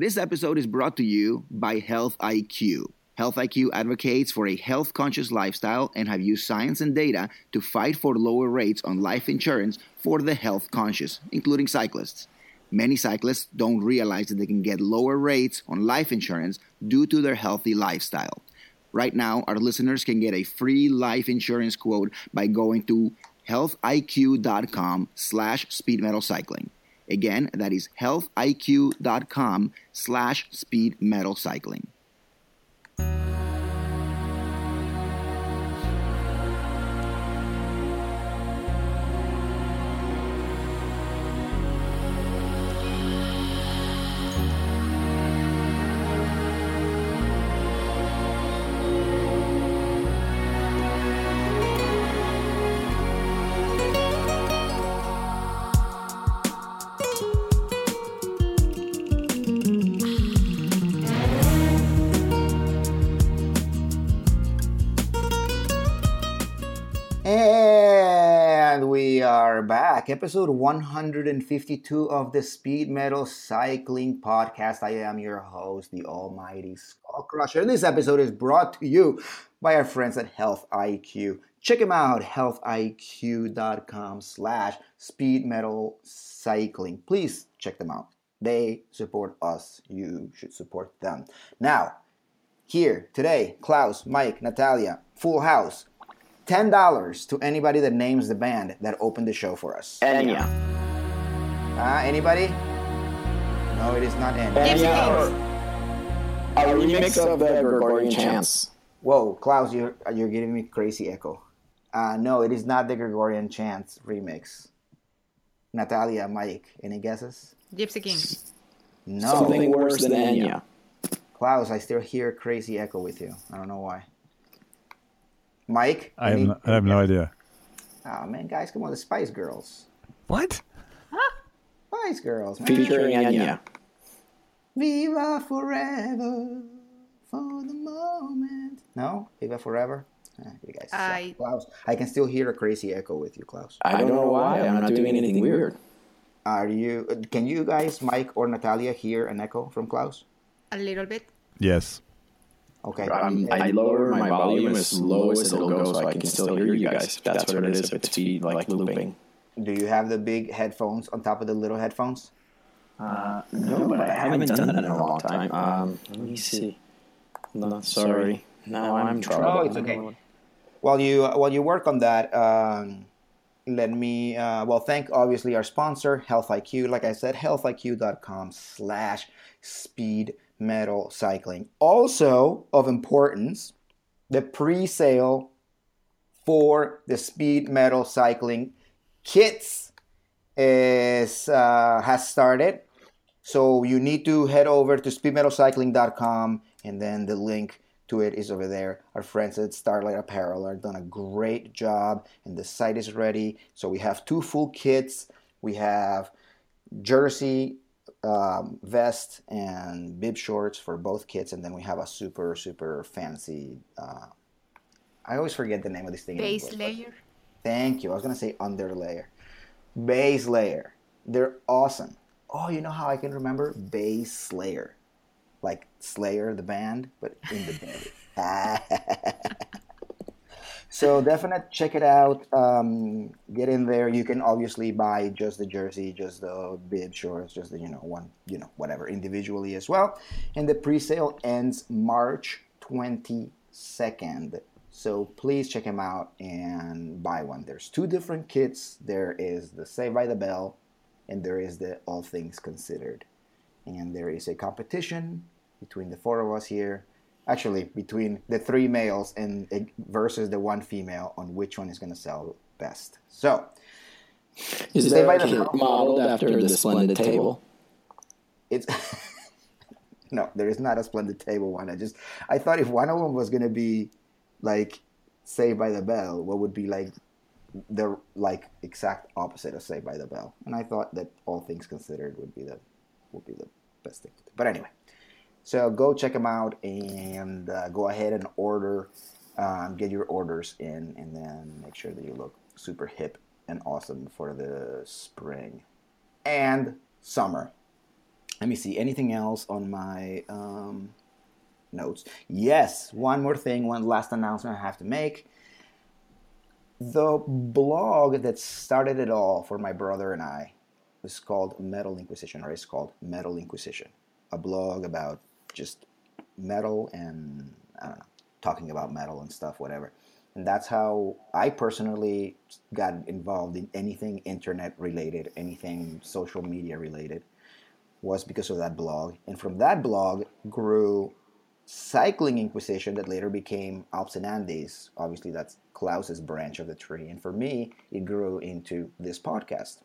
This episode is brought to you by Health IQ. Health IQ advocates for a health conscious lifestyle and have used science and data to fight for lower rates on life insurance for the health conscious, including cyclists. Many cyclists don't realize that they can get lower rates on life insurance due to their healthy lifestyle. Right now, our listeners can get a free life insurance quote by going to healthiq.com slash speedmetalcycling. Again, that is healthiq.com slash speedmetalcycling. And Episode 152 of the Speed Metal Cycling Podcast. I am your host, the Almighty Skull Crusher. This episode is brought to you by our friends at Health IQ. Check them out, healthiq.com slash speed metal cycling. Please check them out. They support us. You should support them. Now, here today, Klaus, Mike, Natalia, full house. Ten dollars to anybody that names the band that opened the show for us. Enya. Uh, anybody? No, it is not Enya. Enya or a remix of the Gregorian chants. Whoa, Klaus, you're you're giving me crazy echo. Uh, no, it is not the Gregorian chants remix. Natalia, Mike, any guesses? Gypsy Kings. No. Something worse than Enya. Klaus, I still hear crazy echo with you. I don't know why. Mike? I have, any- no, I have no idea. Oh man, guys, come on, the Spice Girls. What? Spice Girls, man. Featuring Enya. Viva forever for the moment. No, Viva forever. Ah, you guys. I- Klaus. I can still hear a crazy echo with you, Klaus. I don't know why. I'm not doing anything weird. Are you? uh, Can you guys, Mike or Natalia, hear an echo from Klaus? A little bit. Yes. Okay. Um, I lower my volume as low as it'll go so I can still hear you guys. If that's what it is, if it's feed like looping. Do you have the big headphones on top of the little headphones? Uh, no, but I haven't done that in a long time. Um, let me see. No, sorry. Now I'm in trouble. Oh, it's okay. While you while you work on that, um, let me uh, well thank obviously our sponsor Health IQ. Like I said, healthiq.com/slash speed metal cycling. Also of importance, the pre-sale for the speed metal cycling kits is uh, has started. So you need to head over to speedmetalcycling.com and then the link to it is over there. Our friends at Starlight Apparel are done a great job and the site is ready. So we have two full kits. We have jersey, um, vest, and bib shorts for both kits, and then we have a super super fancy. Uh, I always forget the name of this thing. Base English, layer. Thank you. I was gonna say underlayer, base layer. They're awesome. Oh, you know how I can remember base slayer, like Slayer the band, but in the band. so definitely check it out. Um, get in there. You can obviously buy just the jersey, just the bib shorts, just the you know one, you know whatever individually as well. And the pre-sale ends March twenty second. So please check them out and buy one. There's two different kits. There is the Save by the Bell, and there is the All Things Considered. And there is a competition between the four of us here. Actually, between the three males and versus the one female on which one is going to sell best. So Is Say there by a the kit bell. modeled after the splendid table? it's no, there is not a splendid table one. I just I thought if one of them was going to be like Saved by the Bell, what would be like the like exact opposite of Saved by the Bell? And I thought that all things considered would be the would be the best thing. But anyway, so go check them out and uh, go ahead and order, um, get your orders in, and then make sure that you look super hip and awesome for the spring and summer. let me see. Anything else on my um, notes? Yes, one more thing, one last announcement I have to make. The blog that started it all for my brother and I was called Metal Inquisition, or is called Metal Inquisition, a blog about just metal and I don't know, talking about metal and stuff, whatever. And that's how I personally got involved in anything internet related, anything social media related, was because of that blog. And from that blog grew Cycling Inquisition that later became Alps and Andes. Obviously, that's Klaus's branch of the tree. And for me, it grew into this podcast.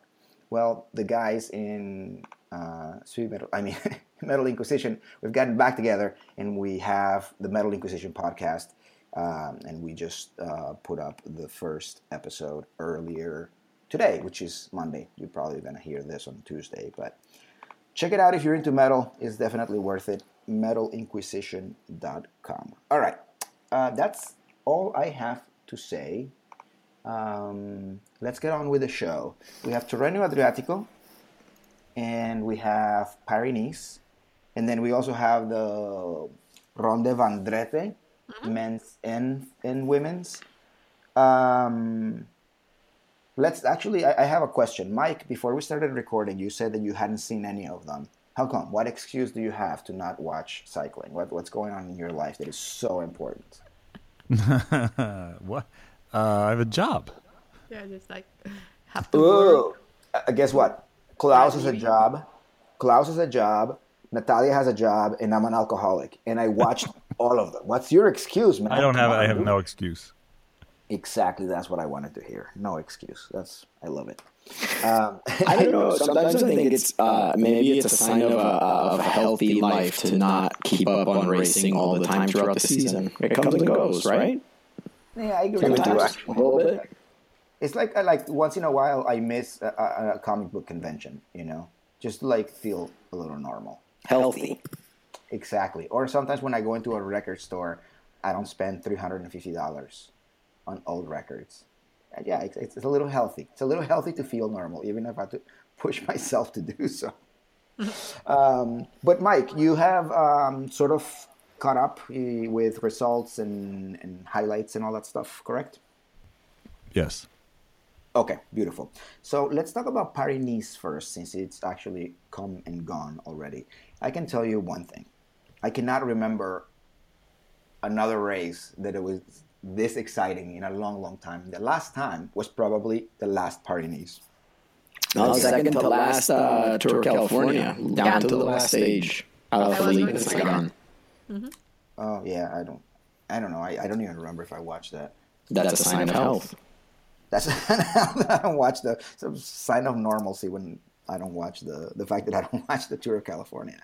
Well, the guys in uh, Sweet Metal, I mean, Metal Inquisition, we've gotten back together and we have the Metal Inquisition podcast. Um, and we just uh, put up the first episode earlier today, which is Monday. You're probably going to hear this on Tuesday, but check it out if you're into metal. It's definitely worth it. MetalInquisition.com. All right, uh, that's all I have to say. Um, let's get on with the show. We have Tirreno Adriatico, and we have Paris-Nice, and then we also have the Ronde van Drenthe, men's and, and women's. Um, let's actually, I, I have a question. Mike, before we started recording, you said that you hadn't seen any of them. How come? What excuse do you have to not watch cycling? What, what's going on in your life that is so important? what? Uh, I have a job. Yeah, just like have to work. Ooh. Uh, guess what? Klaus has a job. Klaus has a job. Natalia has a job, and I'm an alcoholic. And I watched all of them. What's your excuse, man? I don't have. On, I have dude. no excuse. Exactly, that's what I wanted to hear. No excuse. That's I love it. Um, I don't know. Sometimes I think it's uh, maybe it's a sign of a, of a healthy life to not keep up on racing all the time throughout the season. It comes and goes, right? Yeah, I agree with you. Sometimes a little bit. it's like I like once in a while I miss a, a, a comic book convention. You know, just to, like feel a little normal. Healthy. Exactly. Or sometimes when I go into a record store, I don't spend three hundred and fifty dollars on old records. And yeah, it's, it's a little healthy. It's a little healthy to feel normal, even if I have to push myself to do so. um, but Mike, you have um, sort of caught up eh, with results and, and highlights and all that stuff, correct? Yes. Okay, beautiful. So let's talk about Paris Nice first, since it's actually come and gone already. I can tell you one thing. I cannot remember another race that it was this exciting in a long, long time. The last time was probably the last Paris Nice. No, second to last uh, Tour of California, down to the last stage. Out I of was the going league, to it's say gone. Oh yeah, I don't, I don't know. I, I don't even remember if I watched that. That's a sign of health. That's I don't watch the a sign of normalcy when I don't watch the the fact that I don't watch the Tour of California.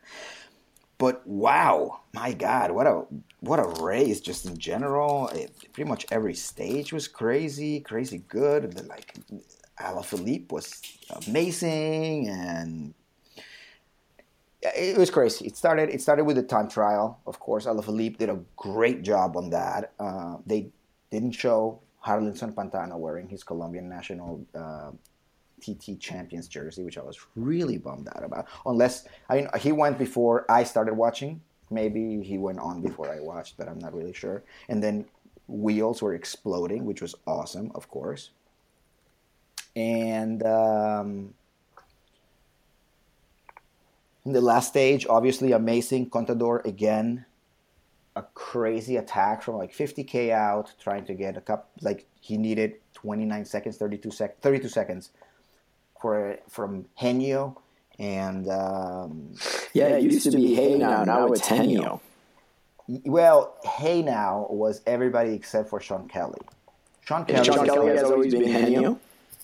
But wow, my God, what a what a race! Just in general, it, pretty much every stage was crazy, crazy good. The, like Alaphilippe was amazing, and it was crazy. It started. It started with the time trial, of course. Alaphilippe did a great job on that. Uh, they didn't show Jarlinson Pantano wearing his Colombian national uh, TT champions jersey, which I was really bummed out about. Unless I mean, he went before I started watching. Maybe he went on before I watched, but I'm not really sure. And then wheels were exploding, which was awesome, of course. And um, in the last stage, obviously amazing. Contador again, a crazy attack from like 50k out, trying to get a cup. Like he needed 29 seconds, 32 sec, 32 seconds for from Henio, and um, Yeah, it used to be Hey Now, now it's Henio. well, Hey now was everybody except for Sean Kelly. Sean Kelly, John Kelly has always been Henio.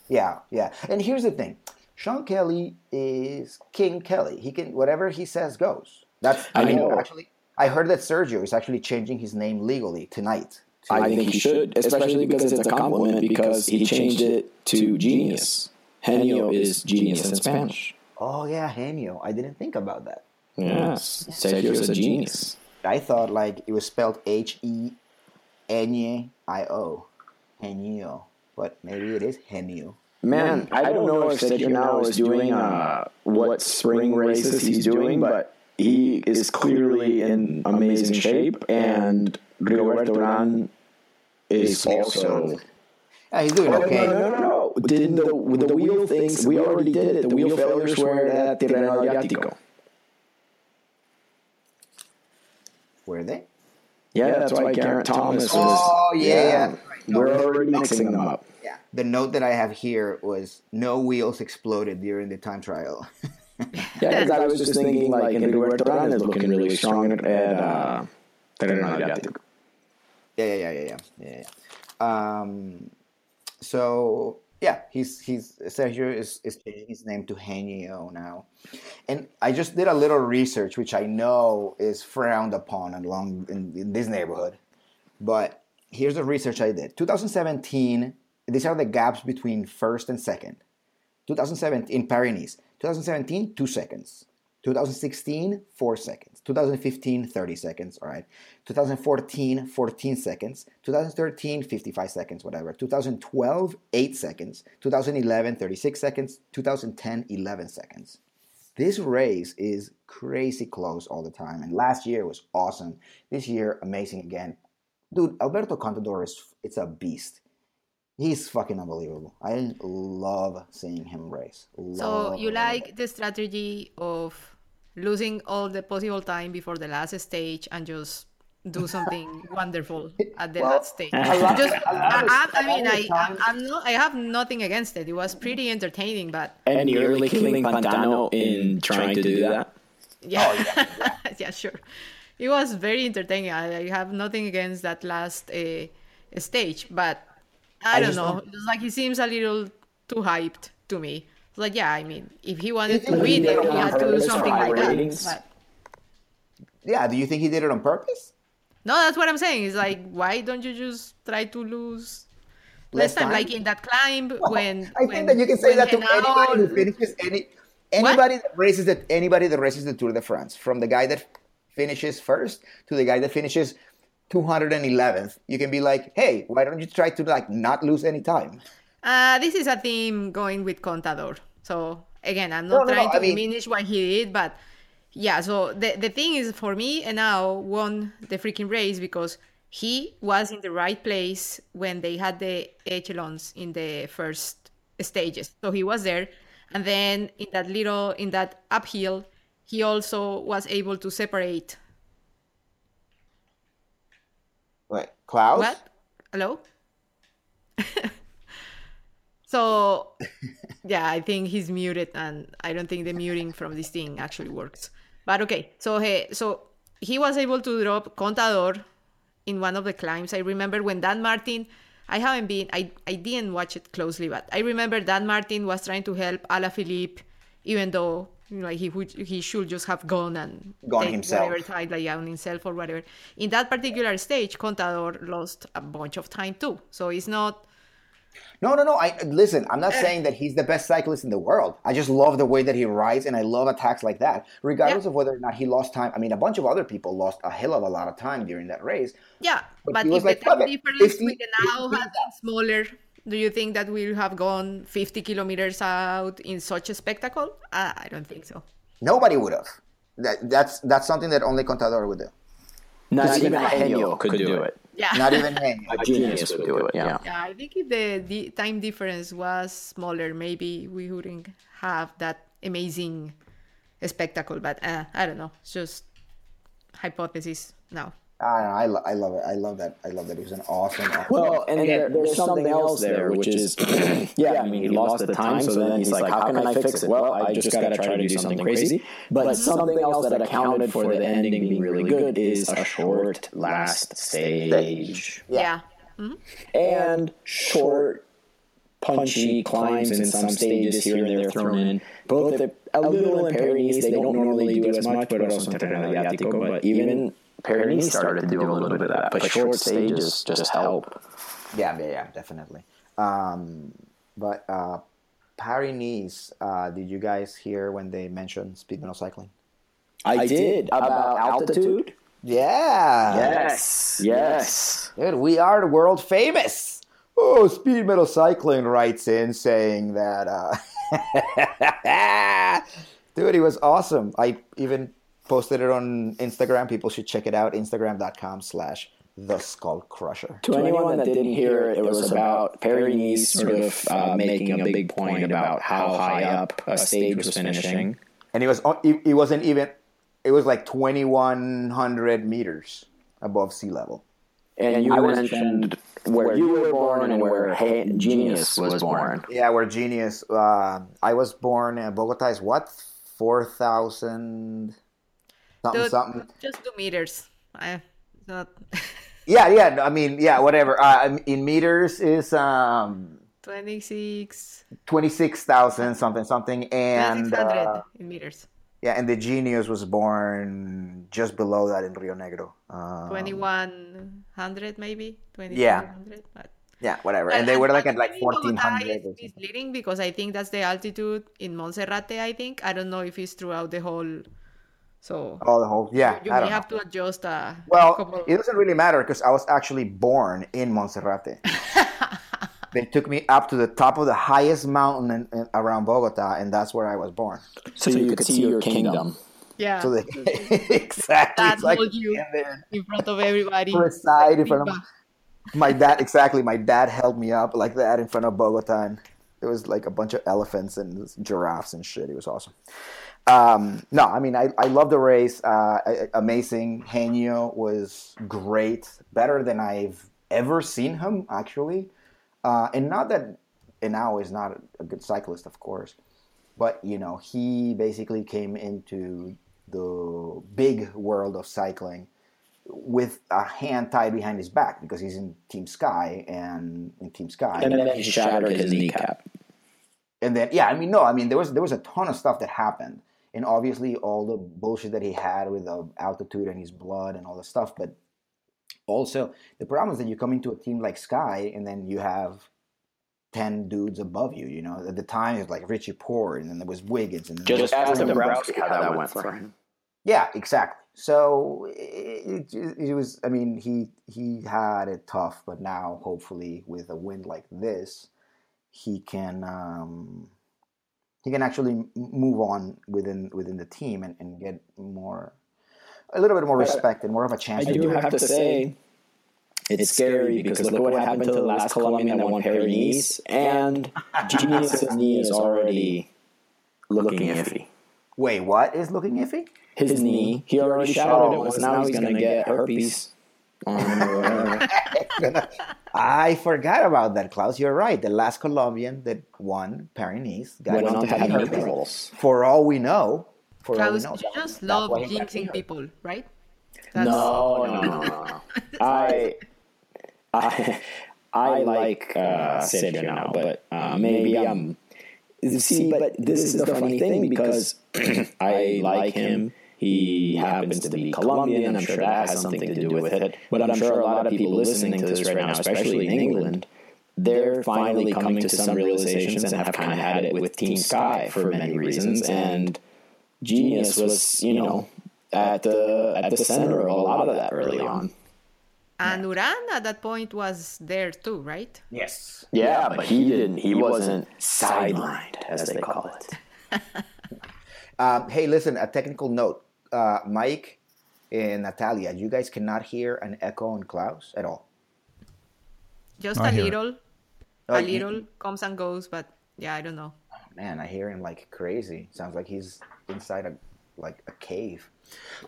Yeah, yeah. And here's the thing. Sean Kelly is King Kelly. He can whatever he says goes. That's I I mean know. actually I heard that Sergio is actually changing his name legally tonight. to- I think he should, especially because it's a compliment because he changed it to genius. Henio is genius in Spanish. oh yeah, Henio. I didn't think about that. Yes, Sergio's a genius. I thought like it was spelled H E N I O. Henio. But maybe it is Henio. Man, I don't know if Sergio now is doing uh, what spring races he's doing, but he is clearly in amazing shape, and Rigoberto Urán is also. Yeah, he's doing okay. No, no, no, no. Didn't the, with the wheel things, we already did it. The wheel failures were at Tirreno Adriatico. Were they? Yeah, that's why Geraint Thomas was. Oh yeah, yeah. We're already mixing them up. The note that I have here was no wheels exploded during the time trial. Yeah, because I was just thinking, like, Rigoberto Urán is looking really strong at uh, Adriatico. Yeah, yeah, yeah, yeah, yeah, yeah. Um, so yeah, he's he's Sergio is is changing his name to Henio now, and I just did a little research, which I know is frowned upon along in, in this neighborhood, but here's the research I did. 2017. These are the gaps between first and second. 2017 in Paris-Nice, 2017, two seconds. 2016, 4 seconds. 2015, 30 seconds. All right. 2014, 14 seconds. 2013, 55 seconds, whatever. 2012, 8 seconds. 2011, 36 seconds. 2010, 11 seconds. This race is crazy close all the time. And last year was awesome. This year, amazing again. Dude, Alberto Contador is it's a beast. He's fucking unbelievable. I love seeing him race. So you love like it. the strategy of losing all the possible time before the last stage and just do something wonderful at the Well, last stage. a lot- just, a lot of- I, I, I a lot mean, I, I, I'm not, I have nothing against it. It was pretty entertaining, but And nearly killing Pantano in trying to do that. yeah, yeah, sure. It was very entertaining. I, I have nothing against that last uh, stage, but I, I don't know. don't- It's like he seems a little too hyped to me. It's like, yeah, I mean, if he wanted to win he he had to do something for high like that. But, Yeah, do you think he did it on purpose? no, that's what I'm saying. It's like, why don't you just try to lose Less less time? time? Like in that climb when I when, think that you can say that to Henao- anybody who finishes any anybody that races the anybody that races the Tour de France, from the guy that finishes first to the guy that finishes 211th. You can be like, hey, why don't you try to like not lose any time? Uh, this is a theme going with Contador. So again, I'm not no, trying no, to I mean- diminish what he did, but yeah. So the the thing is, for me, Henao won the freaking race because he was in the right place when they had the echelons in the first stages. So he was there, and then in that little in that uphill, he also was able to separate. Wait, Klaus? What? Hello? so, yeah, I think he's muted, and I don't think the muting from this thing actually works. But okay, so he, so he was able to drop Contador in one of the climbs. I remember when Dan Martin, I haven't been, I, I didn't watch it closely, but I remember Dan Martin was trying to help Alaphilippe, even though you know, like he would, he should just have gone and Gone himself. whatever time like on himself or whatever. In that particular stage, Contador lost a bunch of time too. So it's not. No, no, no. I listen. I'm not saying that he's the best cyclist in the world. I just love the way that he rides, and I love attacks like that, regardless Yeah. of whether or not he lost time. I mean, a bunch of other people lost a hell of a lot of time during that race. Yeah, But but, he if was like, the time "Fuck it, difference 50, with now had been smaller, do you think that we'll have gone 50 kilometers out in such a spectacle? Uh, I don't think so. Nobody would have. That, that's that's something that only Contador would do. Not even even a Henio genio could do it. Yeah. Not even him. A genius would do it. Yeah. Yeah, I think if the, the time difference was smaller, maybe we wouldn't have that amazing spectacle. But uh, I don't know. It's just hypothesis now. I, know, I, lo- I love it. I love that. I love that. It was an awesome. awesome Well, and there, there's something else there, which is, yeah, I mean, he lost the time, so then he's like, how can I fix it? Well, I just got to try to do something crazy. But something else that accounted for the ending being really good is a short last stage. Yeah. Mm-hmm. And short, punchy climbs in some stages here and there thrown in. Both the, a little in Paris, they don't normally do as much, but also in Tirreno Adriatico. But even in Paris started to do a little bit of that. But short stages just help. Yeah, yeah, yeah, definitely. Um, but uh, Paris, uh, did you guys hear when they mentioned speed metal cycling? I did about altitude. Yeah. Yes, yes. Dude, we are world famous. Oh, Speed Metal Cycling writes in saying that, uh, dude, he was awesome. I even posted it on Instagram. People should check it out. Instagram.com slash the Skull Crusher. To anyone that didn't hear it, it was about Paris-Nice sort of uh, making a big point about how high up a stage was finishing. And it was, it, it wasn't even, it was like 2,100 meters above sea level. And you mentioned where you were born and where hey, Genius was born. Yeah, where Genius. Uh, I was born in Bogota. Is what four thousand something something. Just two meters. I not Yeah, yeah. I mean, yeah, whatever. Uh, in meters is um twenty six. twenty six thousand something something, and uh, in meters. yeah, and the Genius was born just below that in Rionegro. Um, Twenty one hundred maybe. Twenty Yeah. But Yeah, whatever. And they were like at like fourteen hundred. is misleading because I think that's the altitude in Monserrate. I think I don't know if it's throughout the whole. So Oh, the whole yeah. you I may don't know. have to adjust. Uh, Well, couple- it doesn't really matter because I was actually born in Monserrate. they took me up to the top of the highest mountain in, in, around Bogota, and that's where I was born. So you could see your kingdom. yeah. So they exactly, That so I hold could you. in front of everybody. preside in front of my dad. Exactly, my dad held me up like that in front of Bogota, and it was like a bunch of elephants and giraffes and shit. It was awesome. Um, no, I mean, I, I love the race. Uh, amazing. Henio was great, better than I've ever seen him, actually. Uh, and not that Henao is not a good cyclist, of course, but you know, he basically came into the big world of cycling with a hand tied behind his back because he's in Team Sky and in Team Sky And then he shattered his kneecap. and then yeah, I mean no, I mean there was there was a ton of stuff that happened, and obviously all the bullshit that he had with the altitude and his blood and all the stuff, but also the problem is that you come into a team like Sky and then you have ten dudes above you. You know, at the time it was like Richie Porte, and then there was Wiggins, and then Just ask. Dombrowski how that went for him. Yeah, exactly. So it, it, it was. I mean, he he had it tough, but now hopefully with a win like this, he can um, he can actually move on within within the team and, and get more a little bit more uh, respect and more of a chance. to do do it. have to say, it's scary because look what happened to the last Colombian that won Paris-Nice, and Genius's knee is already looking iffy. Wait, what is looking iffy? His knee, he already shattered it once. Now he's gonna get herpes on him or whatever. I forgot about that, Klaus. You're right. The last Colombian that won Paris got Went on to have herpes. herpes. For all we know, for all we Klaus, know, you just that's love why he got jinxing people, right? No, no, no, no. I, I, I like uh, Sergio now, but uh, maybe I'm. See, but this is the funny thing because I like him. He happens to be Colombian. I'm sure that has something to do with it. But I'm sure a lot of people listening to this right now, especially in England, they're finally coming to some realizations and have kind of had it with Team Sky for many reasons. And Genius was, you know, at the at the center of a lot of that early on. And Uran at that point was there too, right? Yes. Yeah, but he didn't. He wasn't sidelined, as they call it. Um, hey, listen, a technical note. Uh, Mike and Natalia, you guys cannot hear an echo on Klaus at all. Just I a hear it. little, Oh, a you- little comes and goes, but yeah, I don't know. Man, I hear him like crazy. Sounds like he's inside a like a cave.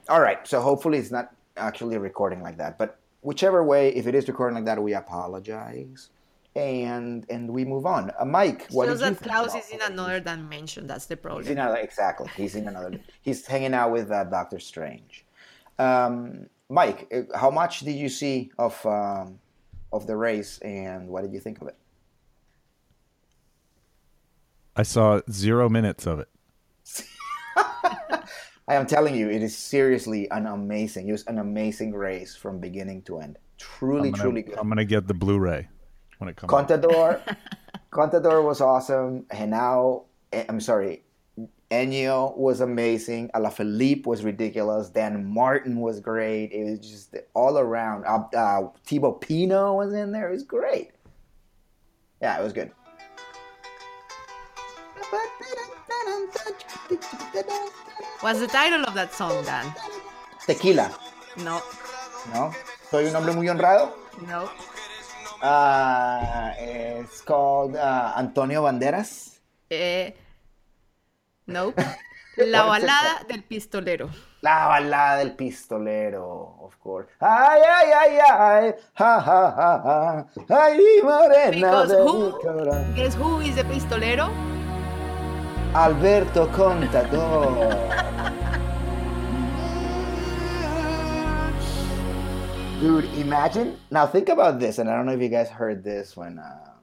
All right, so hopefully it's not actually recording like that. But whichever way, if it is recording like that, we apologize, and and we move on. Uh, Mike, what Just did you that think Klaus about is in another dimension. That's the He's problem. in another, exactly. He's in another. He's hanging out with uh, Doctor Strange. Um, Mike, uh, how much did you see of um, of the race, and what did you think of it? I saw zero minutes of it. I am telling you, it is seriously an amazing. It was an amazing race from beginning to end. Truly, gonna, truly good. I'm gonna get the Blu-ray when it comes. out. Contador, Contador was awesome. Henao, eh, I'm sorry, Enyo was amazing. Alaphilippe was ridiculous. Dan Martin was great. It was just all around. Uh, uh, Thibaut Pinot was in there. It was great. Yeah, it was good. What's the title of that song, Dan? Tequila. No, ¿No? Soy un hombre muy honrado. no. Uh, it's called uh, Antonio Banderas. Eh, no. La balada del pistolero. La balada del pistolero, of course. Ay, ay, ay, ay, ja, ja, ja, ja. Ay, morena Because de who-. Guess who is the pistolero? Alberto Contador. Dude, imagine. Now think about this, and I don't know if you guys heard this when uh,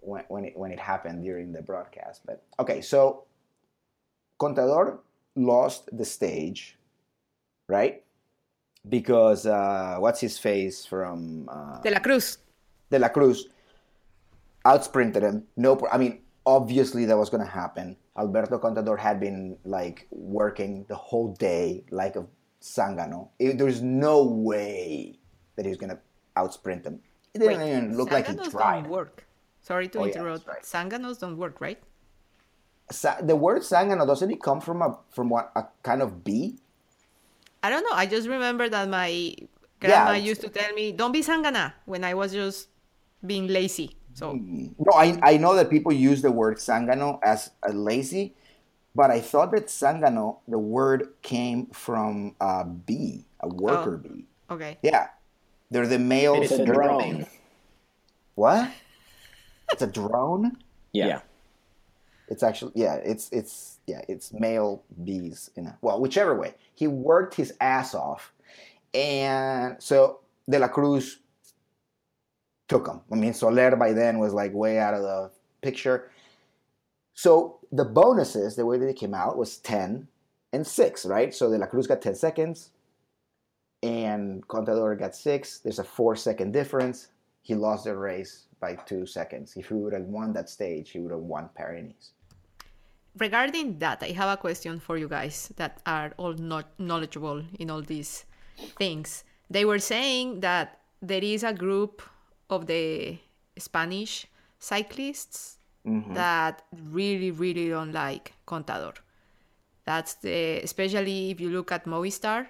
when when it, when it happened during the broadcast, but okay. So Contador lost the stage, right? Because uh, what's his face from uh, De la Cruz. De La Cruz outsprinted him. No, pro- I mean, obviously that was going to happen. Alberto Contador had been like working the whole day like a Sangano. It- there's no way that he's to outsprint him. It didn't Wait, even look like he tried. don't work. Sorry to Oh, yeah, interrupt. that's Sanganos don't work, right? Sa- the word Sangano doesn't it come from a from what a kind of bee? I don't know. I just remember that my grandma it's- used to tell me, "Don't be sangana," when I was just being lazy. So hmm. No, I, I know that people use the word Sangano as a lazy, but I thought that Sangano, the word came from a bee, a worker oh, bee. okay, Yeah. They're the male. It's a drone. What? It's a drone? Yeah. It's actually yeah, it's it's yeah, it's male bees in a well, whichever way. He worked his ass off. And so De La Cruz took him. I mean, Soler by then was like way out of the picture. So the bonuses, the way that it came out was 10 and 6, right? So De La Cruz got 10 seconds and Contador got 6. There's a 4 second difference. He lost the race by 2 seconds. If he would have won that stage, he would have won Paris-Nice. regarding that, I have a question for you guys that are all not knowledgeable in all these things. They were saying that there is a group of the Spanish cyclists Mm-hmm. that really, really don't like Contador. That's the especially if you look at Movistar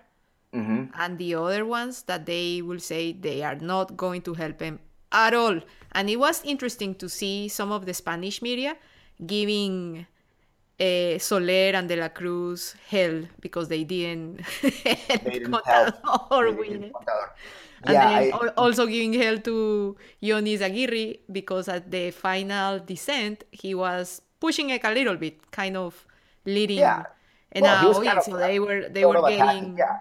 mm-hmm. and the other ones that they will say they are not going to help him at all. And it was interesting to see some of the Spanish media giving uh, Soler and De La Cruz hell because they didn't, Contador help. win it. And Yeah, then I- also giving hell to Ion Izagirre because at the final descent he was pushing it a little bit, kind of leading. Yeah. And Well, now, oh, yeah, so they were they were getting. yeah.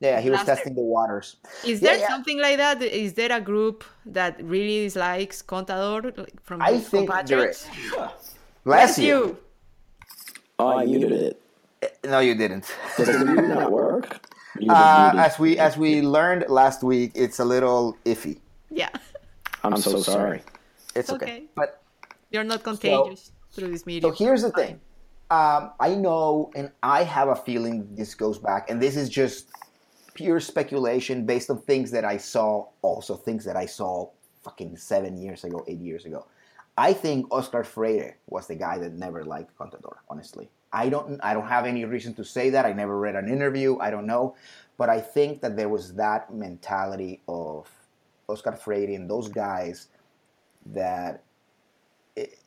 Yeah, he was testing the waters. Is Yeah, there yeah. something like that? Is there a group that really dislikes Contador like, from I think there is. Yes, Last year. you. Oh, I muted it. No, you didn't. Does the mute not work? Uh, as we as we learned last week, it's a little iffy. Yeah, I'm so sorry. It's okay. Okay. But you're not contagious through this so medium. here's the thing. Um, I know, and I have a feeling this goes back, and this is just pure speculation based on things that I saw, also things that I saw fucking seven years ago, eight years ago. I think Oscar Freire was the guy that never liked Contador. Honestly, I don't. I don't have any reason to say that. I never read an interview. I don't know, but I think that there was that mentality of Oscar Freire and those guys that it,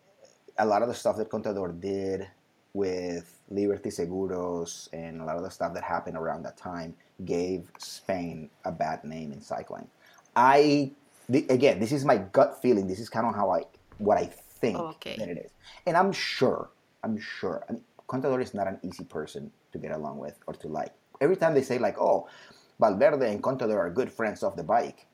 a lot of the stuff that Contador did with Liberty Seguros and a lot of the stuff that happened around that time gave Spain a bad name in cycling. I the, again, this is my gut feeling. This is kind of how I what I think Okay. that it is, and I'm sure. I'm sure. I mean, Contador is not an easy person to get along with or to like. Every time they say like, "Oh, Valverde and Contador are good friends off the bike,"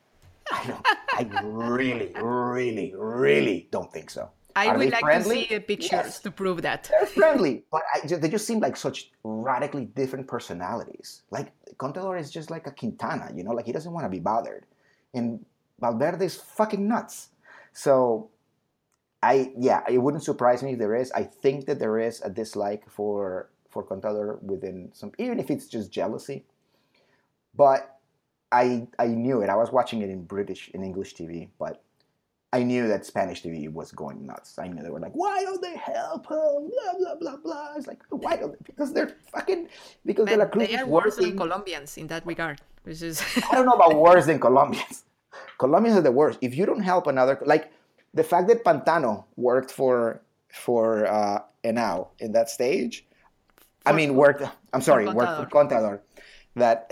I don't. I really, really, really don't think so. I Are would like friendly? to see pictures Yes. to prove that. They're friendly, but I they just seem like such radically different personalities. Like Contador is just like a Quintana, you know, like he doesn't want to be bothered, and Valverde is fucking nuts. So, I yeah, it wouldn't surprise me if there is. I think that there is a dislike for for Contador within some, even if it's just jealousy. But I I knew it. I was watching it in British in English TV, but I knew that Spanish TV was going nuts. I knew they were like, why don't they help him? Blah blah blah blah. It's like why don't they? because they're fucking because De La they are worse than. Colombians in that regard, which is I don't know about worse than Colombians. Colombians are the worst. If you don't help another, like the fact that Pantano worked for for uh, Henao in that stage, I mean worked. I'm sorry, worked for Contador. That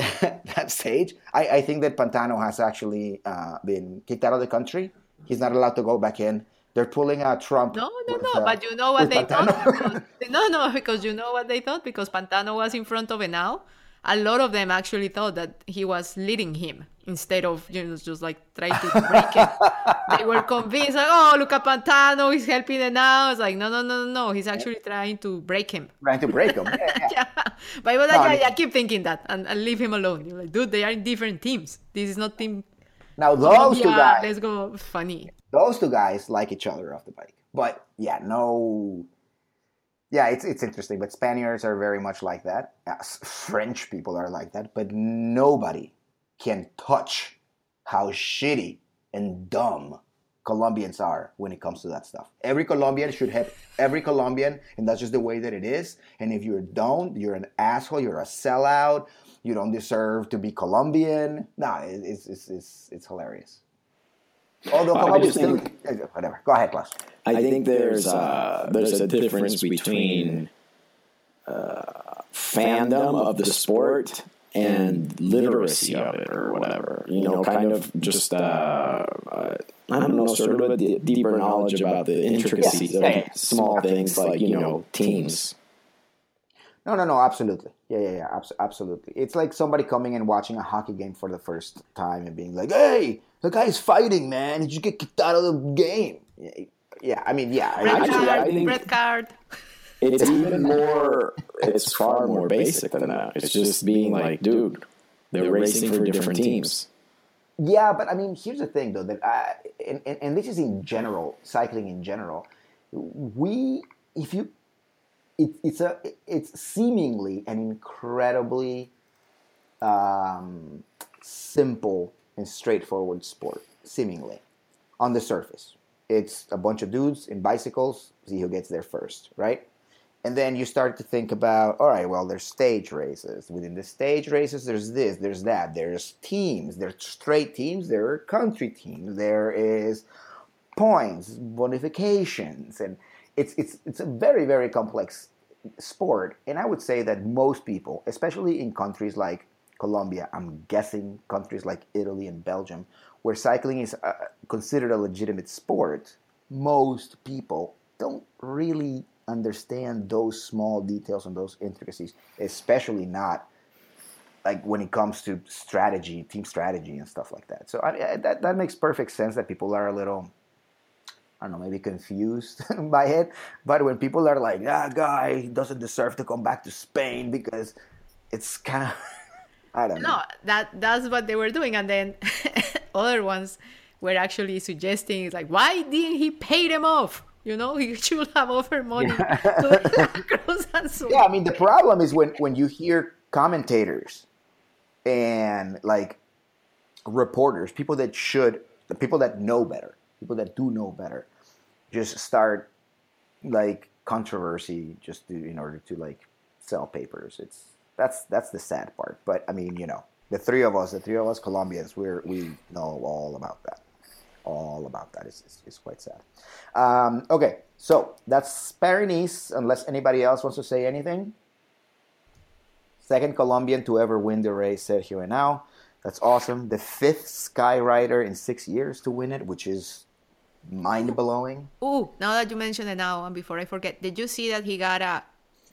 that stage, I, I think that Pantano has actually uh, been kicked out of the country. He's not allowed to go back in. They're pulling a Trump. no, no, with, no. uh, but you know what they thought? Because, no, no, because you know what they thought? Because Pantano was in front of Henao. A lot of them actually thought that he was leading him instead of you know just like trying to break it. they were convinced like, oh, at Pantano, he's helping Henao. It's like, no, no, no, no, no. He's actually trying to break him. trying to break him. Yeah, yeah. yeah. But I was No, like, I mean- yeah, keep thinking that and, and leave him alone. You're like, dude, they are in different teams. This is not team. Now those two guys, let's go funny. those two guys like each other off the bike. But yeah, no. Yeah, it's it's interesting. But Spaniards are very much like that. Uh, French people are like that. But nobody can touch how shitty and dumb Colombians are when it comes to that stuff. Every Colombian should have every Colombian, and that's just the way that it is. And if you don't, you're an asshole. You're a sellout. You don't deserve to be Colombian. Nah, it's it's it's, it's hilarious. Although I Colombia just still, think- whatever. Go ahead, Klaus. I think there's uh, there's a difference between uh, fandom of the sport and literacy of it or whatever. You know, kind of just uh, uh, I don't know, sort of a d- deeper knowledge about the intricacies Yeah, yeah, of small things like you know teams. No, no, no, absolutely. Yeah, yeah, yeah, abs- absolutely. It's like somebody coming and watching a hockey game for the first time and being like, "Hey, the guy's fighting, man. Did you get kicked out of the game?" Yeah, yeah I mean, yeah. I- Red Actually, I think- red card. It's even more. It's far more basic than that. It's just being like, dude, they're racing for different teams. Yeah, but I mean, here's the thing, though, that I, and, and, and this is in general, cycling in general. We, if you, it, it's a, it's seemingly an incredibly um, simple and straightforward sport, seemingly, on the surface. It's a bunch of dudes in bicycles, see who gets there first, right? And then you start to think about, all right, well, there's stage races. Within the stage races, there's this, there's that. There's teams. There's straight teams. There are country teams. There is points, bonifications, and it's it's it's a very very complex sport. And I would say that most people, especially in countries like Colombia, I'm guessing countries like Italy and Belgium, where cycling is uh, considered a legitimate sport, most people don't really understand those small details and those intricacies, especially not like when it comes to strategy, team strategy, and stuff like that. So I, I, that that makes perfect sense that people are a little, I don't know, maybe confused by it. But when people are like, "That guy doesn't deserve to come back to Spain," because it's kind of, I don't know. No, that that's what they were doing, and then other ones were actually suggesting it's like, why didn't he pay them off? You know, he should have offered money to and so. Yeah, I mean the problem is when when you hear commentators and like reporters, people that should, the people that know better, people that do know better, just start like controversy just to, in order to like sell papers. It's that's that's the sad part. But I mean, you know, the three of us, the three of us Colombians, we're we know all about that. All about that is is, is quite sad. Um, okay, so that's Paris. Unless anybody else wants to say anything. Second Colombian to ever win the race, Sergio Henao. That's awesome. The fifth Skyrider in six years to win it, which is mind blowing. Ooh, now that you mention it now, and before I forget, did you see that he got a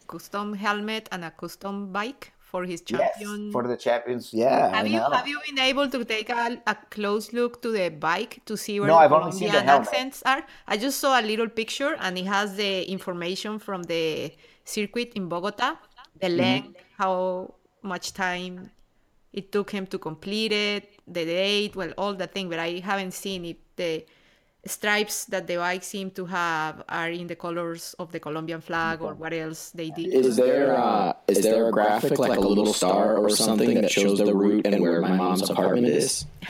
custom helmet and a custom bike for his champion? Yes, for the champions. Yeah, have I you know. have you been able to take a, a close look to the bike to see where No, the I've only seen the helmet. accents are? I just saw a little picture and it has the information from the circuit in Bogota, the Mm-hmm. length, how much time it took him to complete it, the date, well, all the thing, but I haven't seen it. The stripes that the bike seem to have are in the colors of the Colombian flag or what else they did. Is there uh, is there a graphic like a little star or something that shows the route and where my mom's apartment is?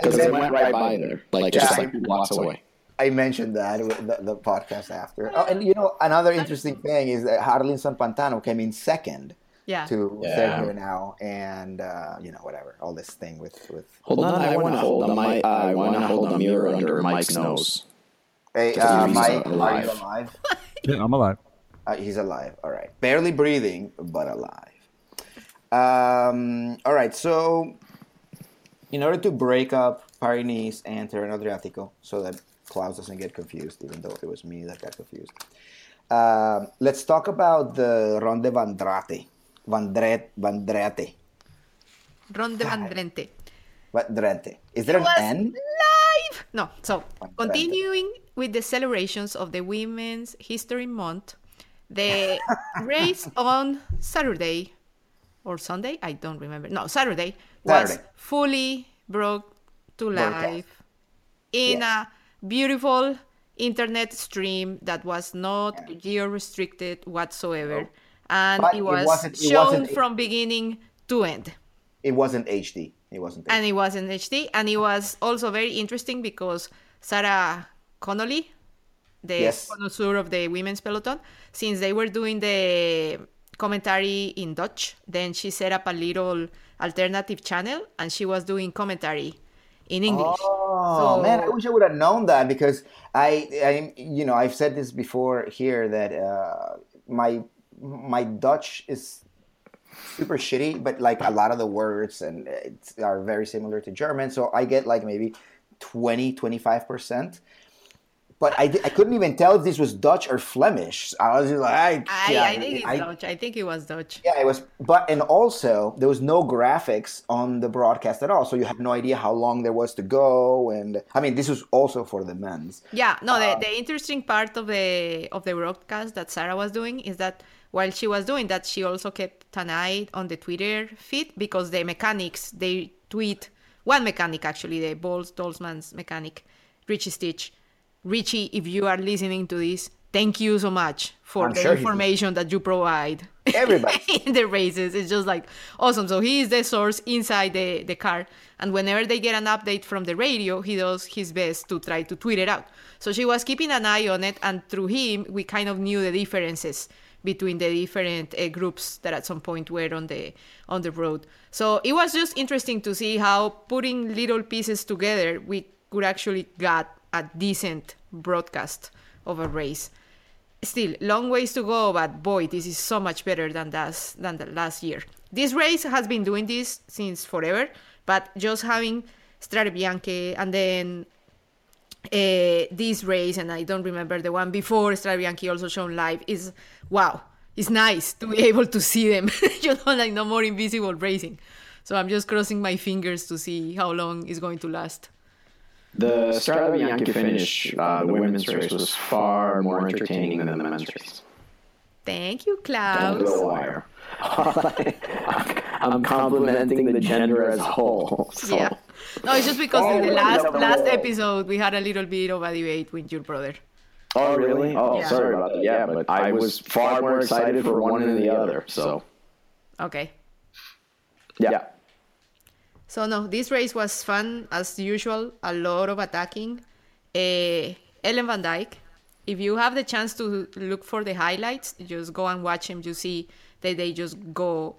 because they went right by there, like just like two blocks away. I mentioned that with the, the podcast after. Oh, and you know, another interesting thing is that Jarlinson Pantano came in second Yeah. to Yeah. Sergio now, and uh, you know, whatever, all this thing with with. Hold on, I want to hold a mic. I want to hold a mirror under Mike's nose. Hey, Just uh, he's Mike, are alive. you alive? Yeah, I'm alive. Uh, he's alive. All right, barely breathing, but alive. Um, all right, so in order to break up Paris and Tirreno Adriatico, so that Klaus doesn't get confused, even though it was me that got confused. Um, let's talk about the Ronde Vandrate. Vandret, Vandrete. Ronde Vandrente. Vandrete. Is there an N? live. No, so Vandrente. continuing with the celebrations of the Women's History Month, the race on Saturday or Sunday, I don't remember. No, Saturday was Saturday. fully brought to life in Yes. a beautiful internet stream that was not geo restricted whatsoever, and But it it was wasn't- it shown from beginning to end It wasn't HD. It wasn't. HD. and it wasn't HD, and it was also very interesting because Sarah Connolly, the Yes. connoisseur of the women's peloton, since they were doing the commentary in Dutch, then she set up a little alternative channel, and she was doing commentary in English. Oh So- man, I wish I would have known that because I, I, you know, I've said this before here that uh, my my Dutch is super shitty, but like a lot of the words and it's, are very similar to German, so I get like maybe 20, 25 percent. But I, I couldn't even tell if this was Dutch or Flemish. I was just like, I, I, yeah, I think it's I- Dutch. I think it was Dutch. yeah, it was, but and also there was no graphics on the broadcast at all, so you had no idea how long there was to go. And I mean, this was also for the men's. Yeah, no, Um, the, the interesting part of the of the broadcast that Sarah was doing is that while she was doing that, she also kept an eye on the Twitter feed because the mechanics they tweet one mechanic actually, the Boels Dolmans' mechanic, Richie Stitch. Richie, if you are listening to this, thank you so much for I'm the sure information that you provide. Everybody. in the races. It's just like awesome. So he is the source inside the, the car. And whenever they get an update from the radio, he does his best to try to tweet it out. So she was keeping an eye on it. And through him, we kind of knew the differences between the different uh, groups that at some point were on the on the road. So it was just interesting to see how putting little pieces together, we could actually get a decent broadcast of a race still long ways to go but boy this is so much better than that than the last year this race has been doing this since forever but just having Strade Bianche and then uh, this race and i don't remember the one before Strade Bianche also shown live is wow it's nice to be able to see them you know like no more invisible racing so i'm just crossing my fingers to see how long it's going to last The Strade Bianche finish, uh, the women's race, was far more entertaining than the men's race. thank you Down to klaus the wire. I'm complimenting the gender as a whole. So. Yeah. No, it's just because in the Oh, last last episode we had a little bit of a debate with your brother. Oh, really? Oh, Yeah. sorry about that. Yeah, but I was far more excited for one than the other. So, Okay. yeah. So no, this race was fun as usual. A lot of attacking. Uh, Ellen Van Dijk. If you have the chance to look for the highlights, just go and watch him. You see that they just go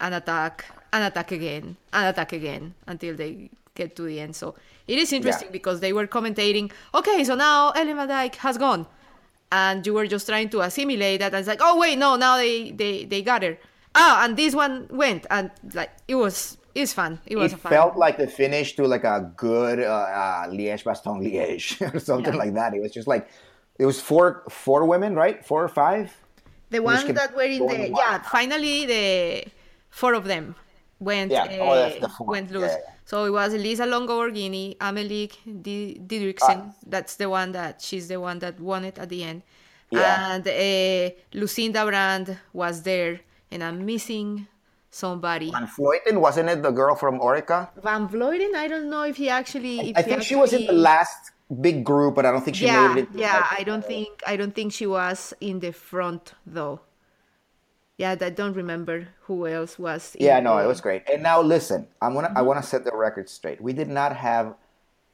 and attack and attack again and attack again until they get to the end. So it is interesting Yeah. because they were commentating. Okay, so now Ellen Van Dijk has gone, and you were just trying to assimilate that. And it's like, oh wait, no, now they they they got her. Ah, and this one went, and like it was it's fun. It was It fun. felt like the finish to like a good uh, uh, Liège Bastogne Liège or something Yeah. like that. It was just like it was four four women, right? Four or five. The ones that were in the yeah, finally the four of them went Yeah. uh, Oh, the went loose. yeah. So it was Elisa Longo Borghini, Amalie Di- Dideriksen. Ah. That's the one that she's the one that won it at the end. Yeah. And uh, Lucinda Brand was there, and I'm missing somebody. Van Vleuten, wasn't it the girl from Orica? Van Vleuten, I don't know if he actually. If I he think she was in the last big group, but I don't think she Yeah, made it. into, yeah. like, I don't think I don't think she was in the front though. Yeah, I don't remember who else was. in Yeah, no, it was great. And now listen, I'm gonna Mm-hmm. I want to set the record straight. We did not have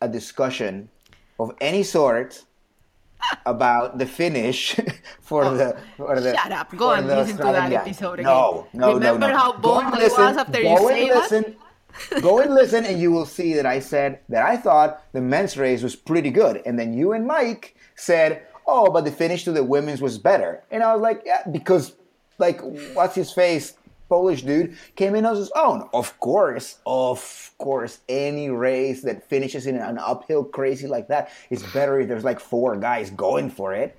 a discussion of any sort about the finish for the for the Oh, Shut up. Go and the listen to that Australian- episode again. No, no, Remember no, no. how bummed I was after go you and say that? listen, Go and listen, and you will see that I said that I thought the men's race was pretty good, and then you and Mike said, "Oh, but the finish to the women's was better," and I was like, "Yeah," because like what's his face, Polish dude, came in on his own. Of course, of course, any race that finishes in an uphill crazy like that is better if there's like four guys going for it,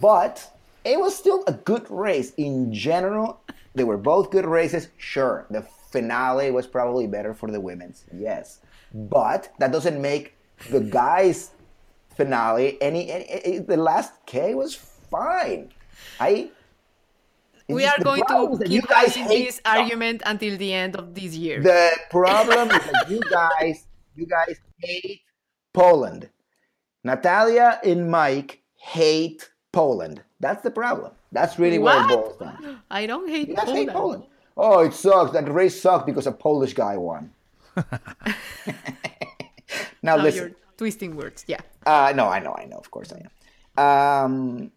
but. It was still a good race in general. They were both good races. Sure, the finale was probably better for the women's. Yes, but that doesn't make the guys' finale any. any, any- the last K was fine. I. it's We are going to is that you keep having this argument until the end of this year. the problem is that you guys, you guys hate Poland. Natalia and Mike hate Poland. That's the problem. That's really what, What? it boils down. I don't hate You guys Poland. hate Poland. Oh, it sucks. That race sucked because a Polish guy won. now Now listen. twisting words. Yeah. Uh, no, I know, I know. Of course, I am. Um,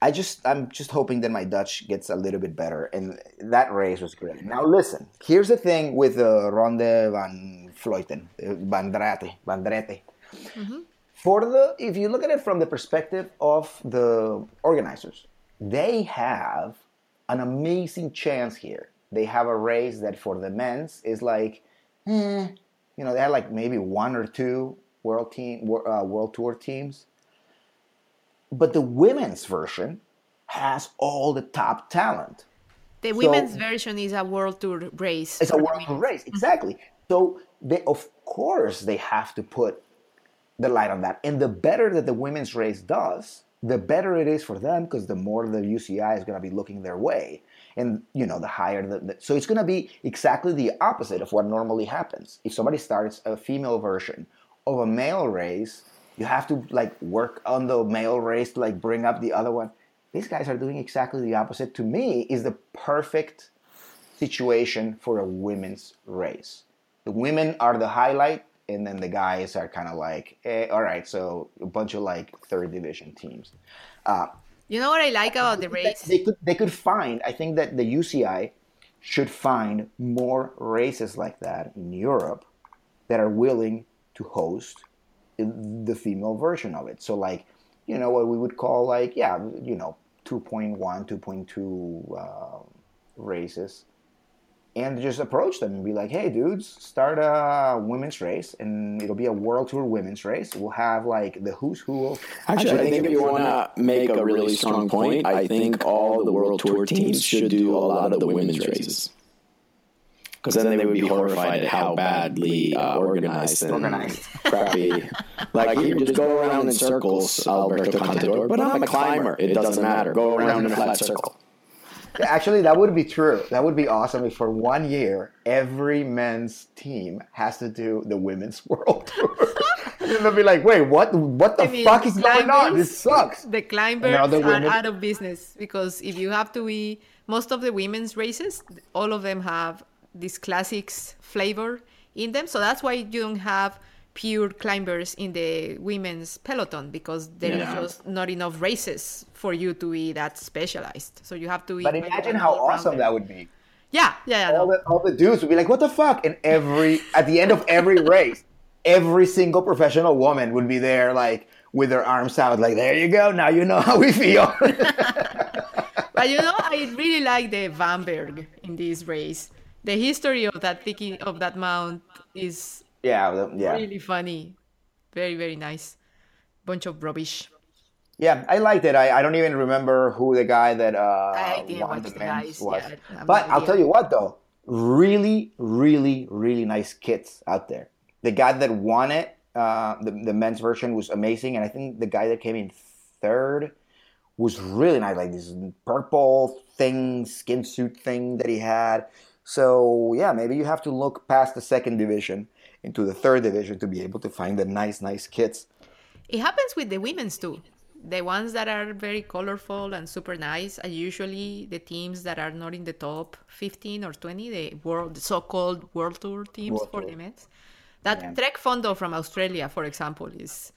I just, I'm just hoping that my Dutch gets a little bit better, and that race was great. Now, listen. Here's the thing with uh, Ronde van Vleuten, uh, van Drete, van Drete. For the, if you look at it from the perspective of the organizers, they have an amazing chance here. They have a race that for the men's is like, eh, you know, they had like maybe one or two world team, uh, world tour teams. But the women's version has all the top talent. The women's version is a world tour race. It's a world tour race, mm-hmm. exactly. So they, of course, they have to put the light on that. And the better that the women's race does, the better it is for them because the more the UCI is going to be looking their way, and you know, the higher the, the so it's going to be exactly the opposite of what normally happens. If somebody starts a female version of a male race, you have to like work on the male race to like bring up the other one. These guys are doing exactly the opposite. To me, is the perfect situation for a women's race. The women are the highlight, and then the guys are kind of like, eh, all right, so a bunch of like third division teams. Uh, You know what I like about the race? they could they could find. I think that the UCI should find more races like that in Europe that are willing to host the female version of it. So like, you know, what we would call like, yeah, you know, 2.1, 2.2 uh, races. And just approach them and be like, hey, dudes, start a women's race, and it'll be a world tour women's race. We'll have like the who's who of Actually, I think if you want to make a really strong point, I think all the World Tour teams should do a lot of the women's races. Because then they would be horrified at how badly uh, organized and Organized. crappy. Like, you just go around in circles, Alberto Contador. But I'm a climber. It doesn't matter. Go around in a flat circle. Actually, that would be true. That would be awesome if for one year every men's team has to do the women's world tour. and they'll be like, "Wait, what? What the I mean, fuck is going on? This sucks." The climbers Now the are women- out of business because if you have to be most of the women's races, all of them have this classics flavor in them. So that's why you don't have pure climbers in the women's peloton because there is Yeah. just not enough races for you to be that specialized. So you have to. But imagine how awesome that would be. Yeah, yeah, yeah. All no. the, all the dudes would be like, "What the fuck?" And every at the end of every race, every single professional woman would be there, like with their arms out, like, "There you go. Now you know how we feel." But you know, I really like the VAMberg in this race. The history of that thinking of that mount is yeah, yeah. really funny. Very, very nice. Bunch of rubbish. Yeah, I liked it. I, I don't even remember who the guy that uh, I didn't won the guys, was. yeah, but I'll tell you what, though, really, really, really nice kits out there. The guy that won it, uh, the the men's version was amazing, and I think the guy that came in third was really nice, like this purple thing, skin suit thing that he had. So yeah, maybe you have to look past the second division into the third division to be able to find the nice, nice kits. It happens with the women's too. the ones that are very colorful and super nice are usually the teams that are not in the top 15 or 20, the world, the so-called World Tour teams World for Tour. the Mets. That Yeah. Trek Fondo from Australia, for example, is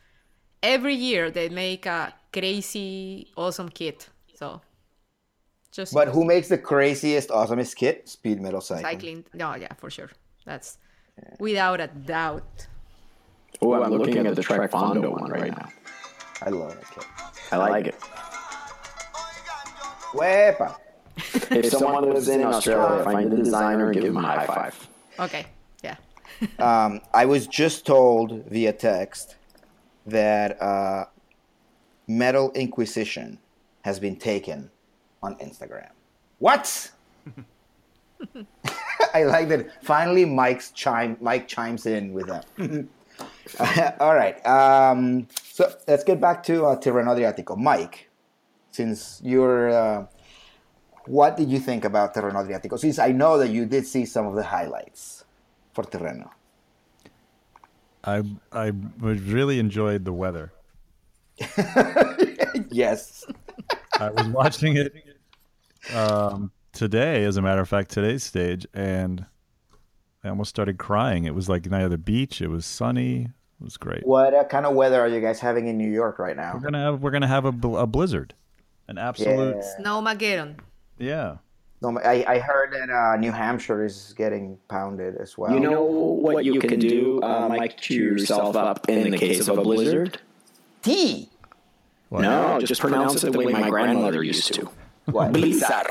every year they make a crazy, awesome kit. So just But who makes the craziest, awesomest kit? Speed metal cycling. cycling? No, yeah, for sure. That's without a doubt. Oh, I'm looking at the Trek Fondo one right now. I love that kit. I like it. Wepa. If someone lives in Australia, find the designer and give him a high five. Okay, yeah. Um, I was just told via text that uh, Metal Inquisition has been taken on Instagram. What? I like that. Finally, Mike's chime. Mike chimes in with that. All right. Um, so let's get back to uh, Tirreno Adriatico. Mike, since you're, uh, what did you think about Tirreno Adriatico? Since I know that you did see some of the highlights for Tirreno. I I really enjoyed the weather. yes. I was watching it um, today, as a matter of fact, today's stage, and I almost started crying. It was like night of the beach. It was sunny. It was great. What uh, kind of weather are you guys having in New York right now? We're gonna have we're gonna have a, bl- a blizzard, an absolute Yeah. Snowmageddon. yeah. No, I, I heard that uh, New Hampshire is getting pounded as well. You know what you can do, uh, Mike, to cheer yourself up in the case of a blizzard? tea. What? No, just pronounce it the way my grandmother used to. What? Blizzard.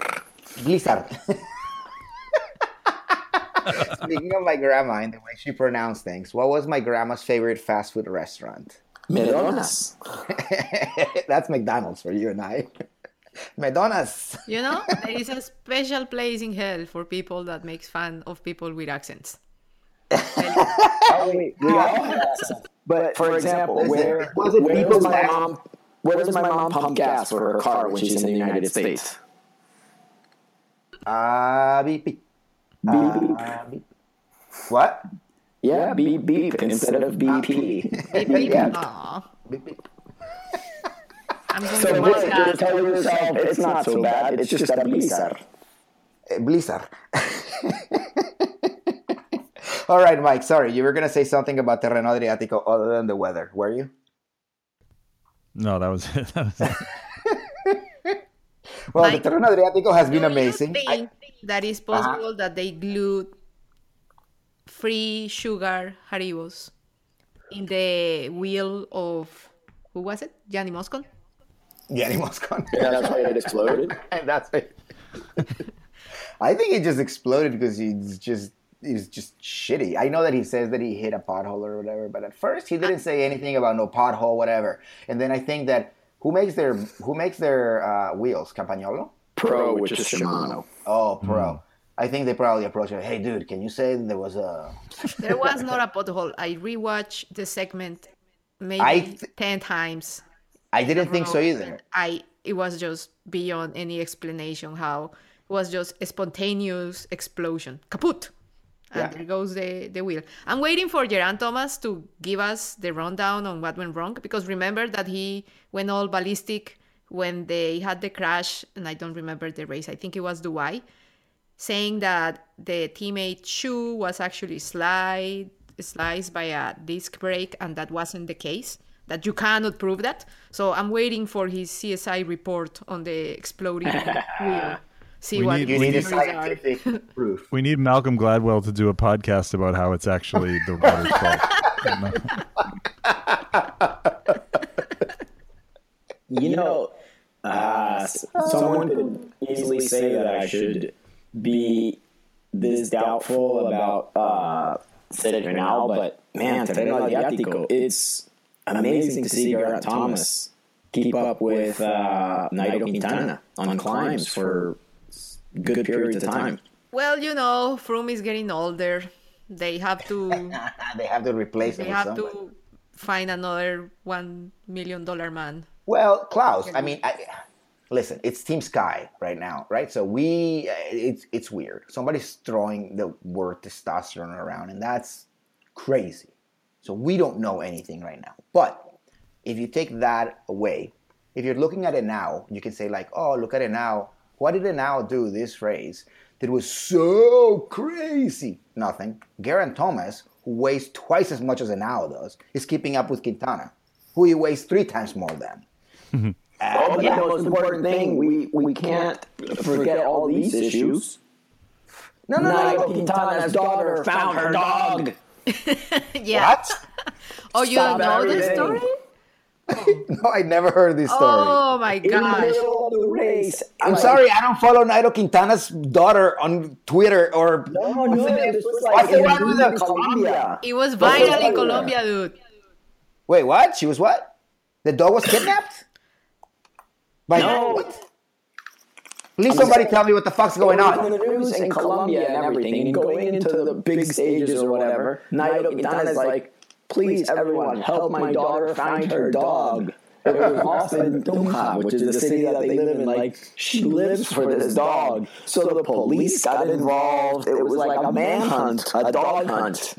Blizzard. Speaking of my grandma and the way she pronounced things, what was my grandma's favorite fast food restaurant? McDonald's. That's McDonald's for you and I. McDonald's. You know, there is a special place in hell for people that makes fun of people with accents. Oh, wait, we all have some. But for example, Listen, where, was it where people's my accent? mom where does my mom pump gas for her car when she's in the United States? Ah, beep, beep. Beep, beep. Ah, beep. What? Yeah, beep beep instead of BP. Beep, beep. Yeah. Beep, beep. I'm going So to what, watch you're telling yourself it's not so bad. It's just a blizzard. Eh, Blizzard. All right, Mike. Sorry, you were gonna say something about Tirreno Adriatico other than the weather, were you? No, that was it. That was it. Well, Mike, the Tirreno Adriatico has been amazing. think I- that it's possible that they glued free sugar Haribos in the wheel of who was it? Gianni Moscon? Gianni Moscon. Yeah, that's why it exploded. and that's it. I think it just exploded because he's just he's just shitty. I know that he says that he hit a pothole or whatever, but at first he didn't say anything about no pothole, whatever. And then I think that who makes their who makes their uh, wheels? Campagnolo? Pro, which is Shimano. Oh, pro. I think they probably approached him. Hey, dude, can you say there was a? There was not a pothole. I rewatched the segment maybe I th- ten times. I didn't think so either. I it was just beyond any explanation how it was just a spontaneous explosion. Kaput! And Yeah. there goes the, the wheel. I'm waiting for Geraint Thomas to give us the rundown on what went wrong because remember that he went all ballistic when they had the crash, and I don't remember the race. I think it was Dubai, saying that the teammate shoe was actually slide sliced by a disc brake, and that wasn't the case. That you cannot prove that. So I'm waiting for his CSI report on the exploding wheel. See We what need- You need a are. scientific proof. We need Malcolm Gladwell to do a podcast about how it's actually the water's fault. You know, uh, someone could easily say that I should be this doubtful about uh, Serenal, but man, Tirreno Adriatico, it's amazing to see Geraint Thomas keep up with uh, Nairo Quintana on climbs for good periods of time. Well, you know, Froome is getting older. They have to they have to replace they him have somebody. to find another one million dollar man. Well, Klaus, I mean, I, listen, it's Team Sky right now, right? So we, uh, it's it's weird. Somebody's throwing the word testosterone around, and that's crazy. So we don't know anything right now. But if you take that away, if you're looking at it now, you can say like, "Oh, look at it now. What did it now do this race that was so crazy?" Nothing. Geraint Thomas, who weighs twice as much as Henao does, is keeping up with Quintana, who he weighs three times more than. Oh, but the most important thing, we, we can't forget all these issues. No, no, no. Nairo no. Quintana's daughter found her dog. yeah. What? Oh, you Stop don't know the everything. story? No, I never heard this story. Oh my In the gosh. middle of the race. I'm like, sorry, I don't follow Nairo Quintana's daughter on Twitter or. No, no, this was What's like in one Colombia. It was viral in? Colombia, dude. Wait, what? She was what? The dog was kidnapped? By No. what? Please, somebody tell me what the fuck's going on. in on. the news in Colombia and everything, and going into the big stages or whatever, Nairo Quintana's like, please, everyone, help my daughter find her dog. It was in Tunja, which is the city that they live in. Like, she lives for this dog. So the police got involved. It was like a manhunt, a dog hunt.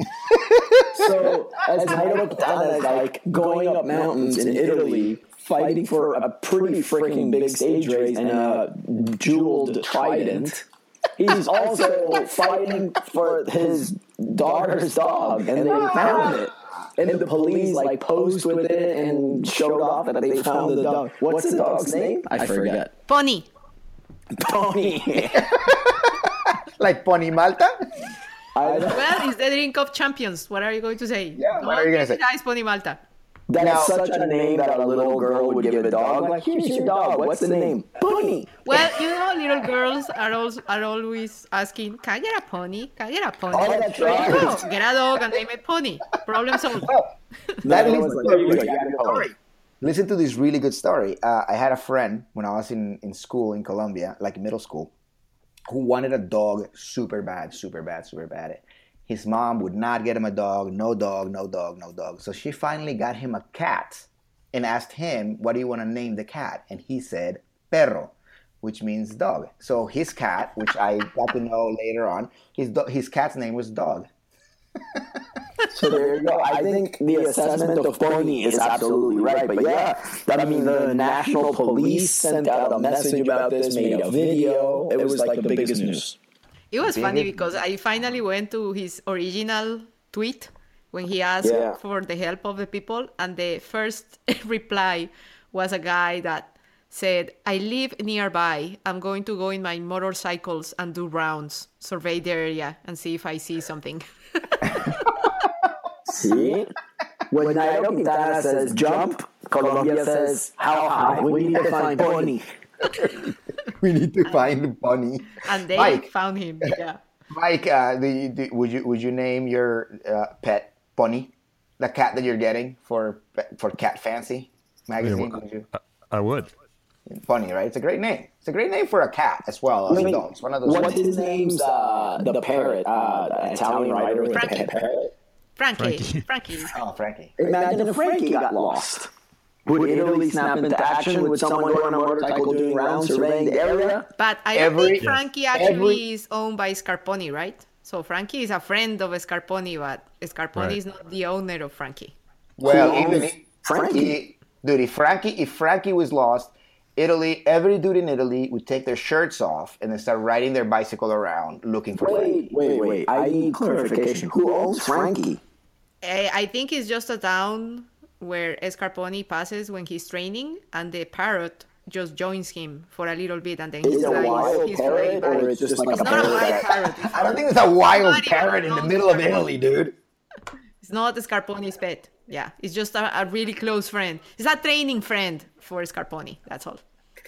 so as Quintana is like going up mountains in Italy, fighting for a pretty freaking big stage race and a jeweled trident. He's also fighting for his daughter's dog, and they found it. And the police like posed with it and showed off that they found the dog. What's the dog's name? I forget. Pony. Tony. Like Pony Malta? I, Well, it's the drink of champions. What are you going to say? Yeah, what are you gonna say? Nice Pony Malta. That Now- is such a name that a little girl would give a dog. Like, here's your dog. What's the name? Bunny. Well, you know, little girls are also are always asking, "Can I get a pony? Can I get a pony?" Oh, that's There you right. go. Get a dog and name it Pony. Problem solved. That No, leads like, a there really go, you got good story. Listen to this really good story. Uh, I had a friend when I was in, in school in Colombia, like middle school, who wanted a dog super bad, super bad, super bad. His mom would not get him a dog, no dog, no dog, no dog. So she finally got him a cat and asked him, What do you want to name the cat? And he said, Perro, which means dog. So his cat, which I got to know later on, his, do- his cat's name was Dog. So there you go. I think the assessment of Pony is absolutely right. But yeah, that, I mean, the national police sent out a message about this, made a video. It was like the biggest news. It was funny David- because I finally went to his original tweet when he asked Yeah. for the help of the people, and the first reply was a guy that said, I live nearby. I'm going to go in my motorcycles and do rounds, survey the area, and see if I see something. See? When Nairo Quintana says jump, Colombia says how high. We need to find Pony. We need to find Bunny. And they Mike. found him. Yeah. Mike, uh, do you, do, would you would you name your uh, pet Bunny, the cat that you're getting for for Cat Fancy magazine? Yeah, would you? I would. Bunny, right? It's a great name. It's a great name for a cat as well as I a mean. It's one of those. What's his name's uh, the parrot? Uh, the Italian writer with the Frankie. parrot. Frankie. Frankie. Frankie. Oh, Frankie. Imagine if Frankie got lost. Would Italy snap into action? Would someone go on a motorcycle doing rounds surveying the area? But I Every- don't think Frankie actually Every- is owned by Scarponi, right? So Frankie is a friend of Scarponi, but Scarponi Right. is not the owner of Frankie. Well, Who even owns if, Frankie? he- dude, if Frankie if Frankie was lost, Italy, every dude in Italy would take their shirts off and then start riding their bicycle around looking for Frankie. Wait, wait, wait. I need clarification. Who owns Frankie? I eh, I think it's just a town where Scarponi passes when he's training, and the parrot just joins him for a little bit, and then he's he it wild his parrot way or it's just like It's a not a wild parrot. It's, I don't think it's a wild Nobody parrot in the owns middle of Italy, dude. it's not Scarponi's pet. Yeah, it's just a, a really close friend. It's a training friend for Scarponi. That's all.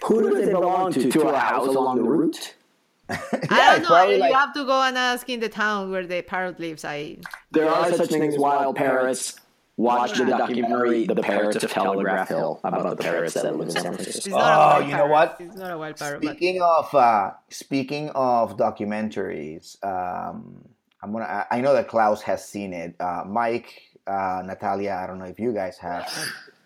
Who does it belong to? To a house along the route? I don't know. probably You like- have to go and ask in the town where the parrot lives. I There are such things as wild parrots. Watch the documentary "The Parrots of Telegraph Hill" about the parrots that live in San It's Francisco. not Oh, wild you know what? It's not a wild parrot. But Speaking of uh, speaking of documentaries, um, I'm gonna. I I know that Klaus has seen it. Uh, Mike, uh, Natalia, I don't know if you guys have.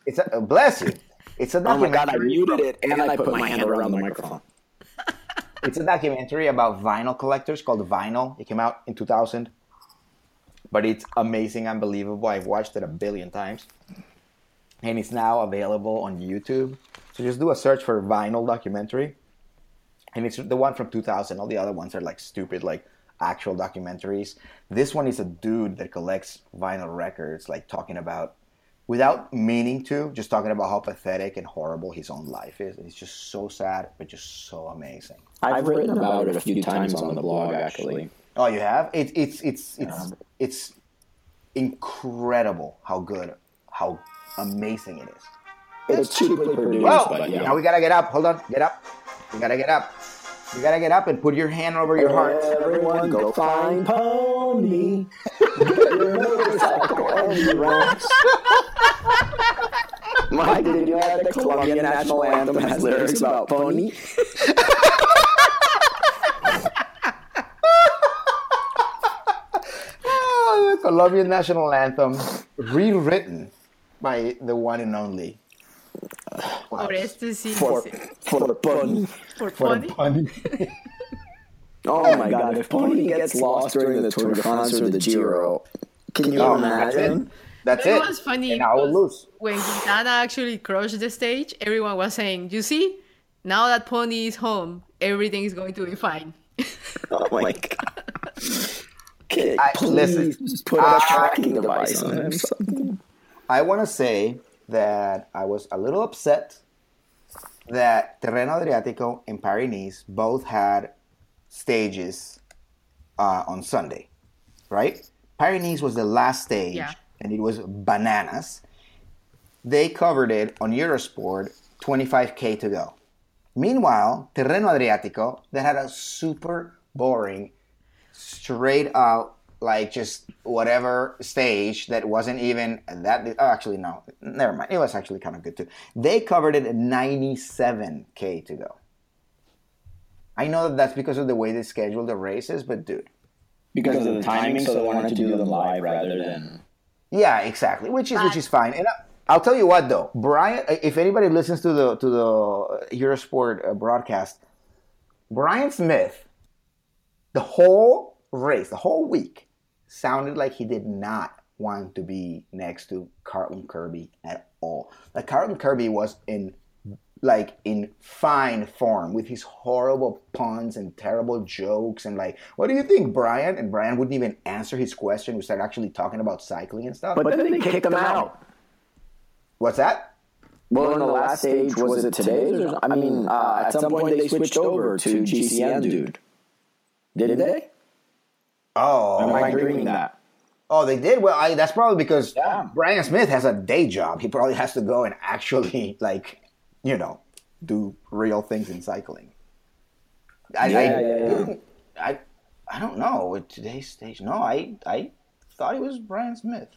It's a bless you. It's a documentary. Oh my god! I documentary. muted it and I put my hand around the microphone. It's a documentary about vinyl collectors called Vinyl. It came out in 2000, but it's amazing, unbelievable. I've watched it a billion times, and it's now available on YouTube. So just do a search for vinyl documentary, and it's the one from 2000. All the other ones are like stupid, like actual documentaries. This one is a dude that collects vinyl records, like talking about, without meaning to, just talking about how pathetic and horrible his own life is. And it's just so sad, but just so amazing. I've written about it a few times on the blog, actually. Oh, you have? It, it's it's it's it's incredible how good, how amazing it is. It's cheaply produced, Well, but yeah. now we gotta get up. Hold on, get up. We gotta get up. You gotta get up and put your hand over your heart. Everyone go find Pony. Get your motorcycle and your rocks. Mike, did you know the Colombian national anthem has lyrics about pony? Ah, the Colombian national anthem, rewritten by the one and only. Uh, Por este sí. For, dice. for pony. For Pony. Oh my god, if Pony gets lost during the Tour de France or the Giro, can you Oh, that's it. imagine? That's It it. was funny And I will lose. when Quintana actually crossed the stage, everyone was saying, "You see, now that Pony is home, everything is going to be fine." Oh my god. Okay, I- please listen, put a I- tracking device on him. something. I want to say that I was a little upset that Tirreno Adriatico and Paris Nice both had stages uh, on Sunday, right? Paris Nice was the last stage, Yeah. and it was bananas. They covered it on Eurosport, 25k to go. Meanwhile, Tirreno Adriatico, that had a super boring, straight out, like just whatever stage that wasn't even that. Oh, actually, no, never mind. It was actually kind of good too. They covered it at 97k to go. I know that that's because of the way they scheduled the races, but dude, Because of the timing, so they wanted to do them live rather than. Yeah, exactly. Which is which is fine. And I, I'll tell you what though, Brian. If anybody listens to the to the Eurosport uh, broadcast, Brian Smith, the whole race, the whole week, sounded like he did not want to be next to Carlton Kirby at all. Like Carlton Kirby was in like in fine form with his horrible puns and terrible jokes and like what do you think brian and brian wouldn't even answer his question we started actually talking about cycling and stuff But then they kicked him out. what's that Well, in the last stage, was it today? Or- I mean, uh, at some point they switched over to GCN, dude. Did they? oh Am I my- dreaming that? oh they did well I, that's probably because Yeah. brian smith has a day job he probably has to go and actually like you know do real things in cycling I, Yeah, I, yeah, yeah. I, I don't know at today's stage no i i thought it was brian smith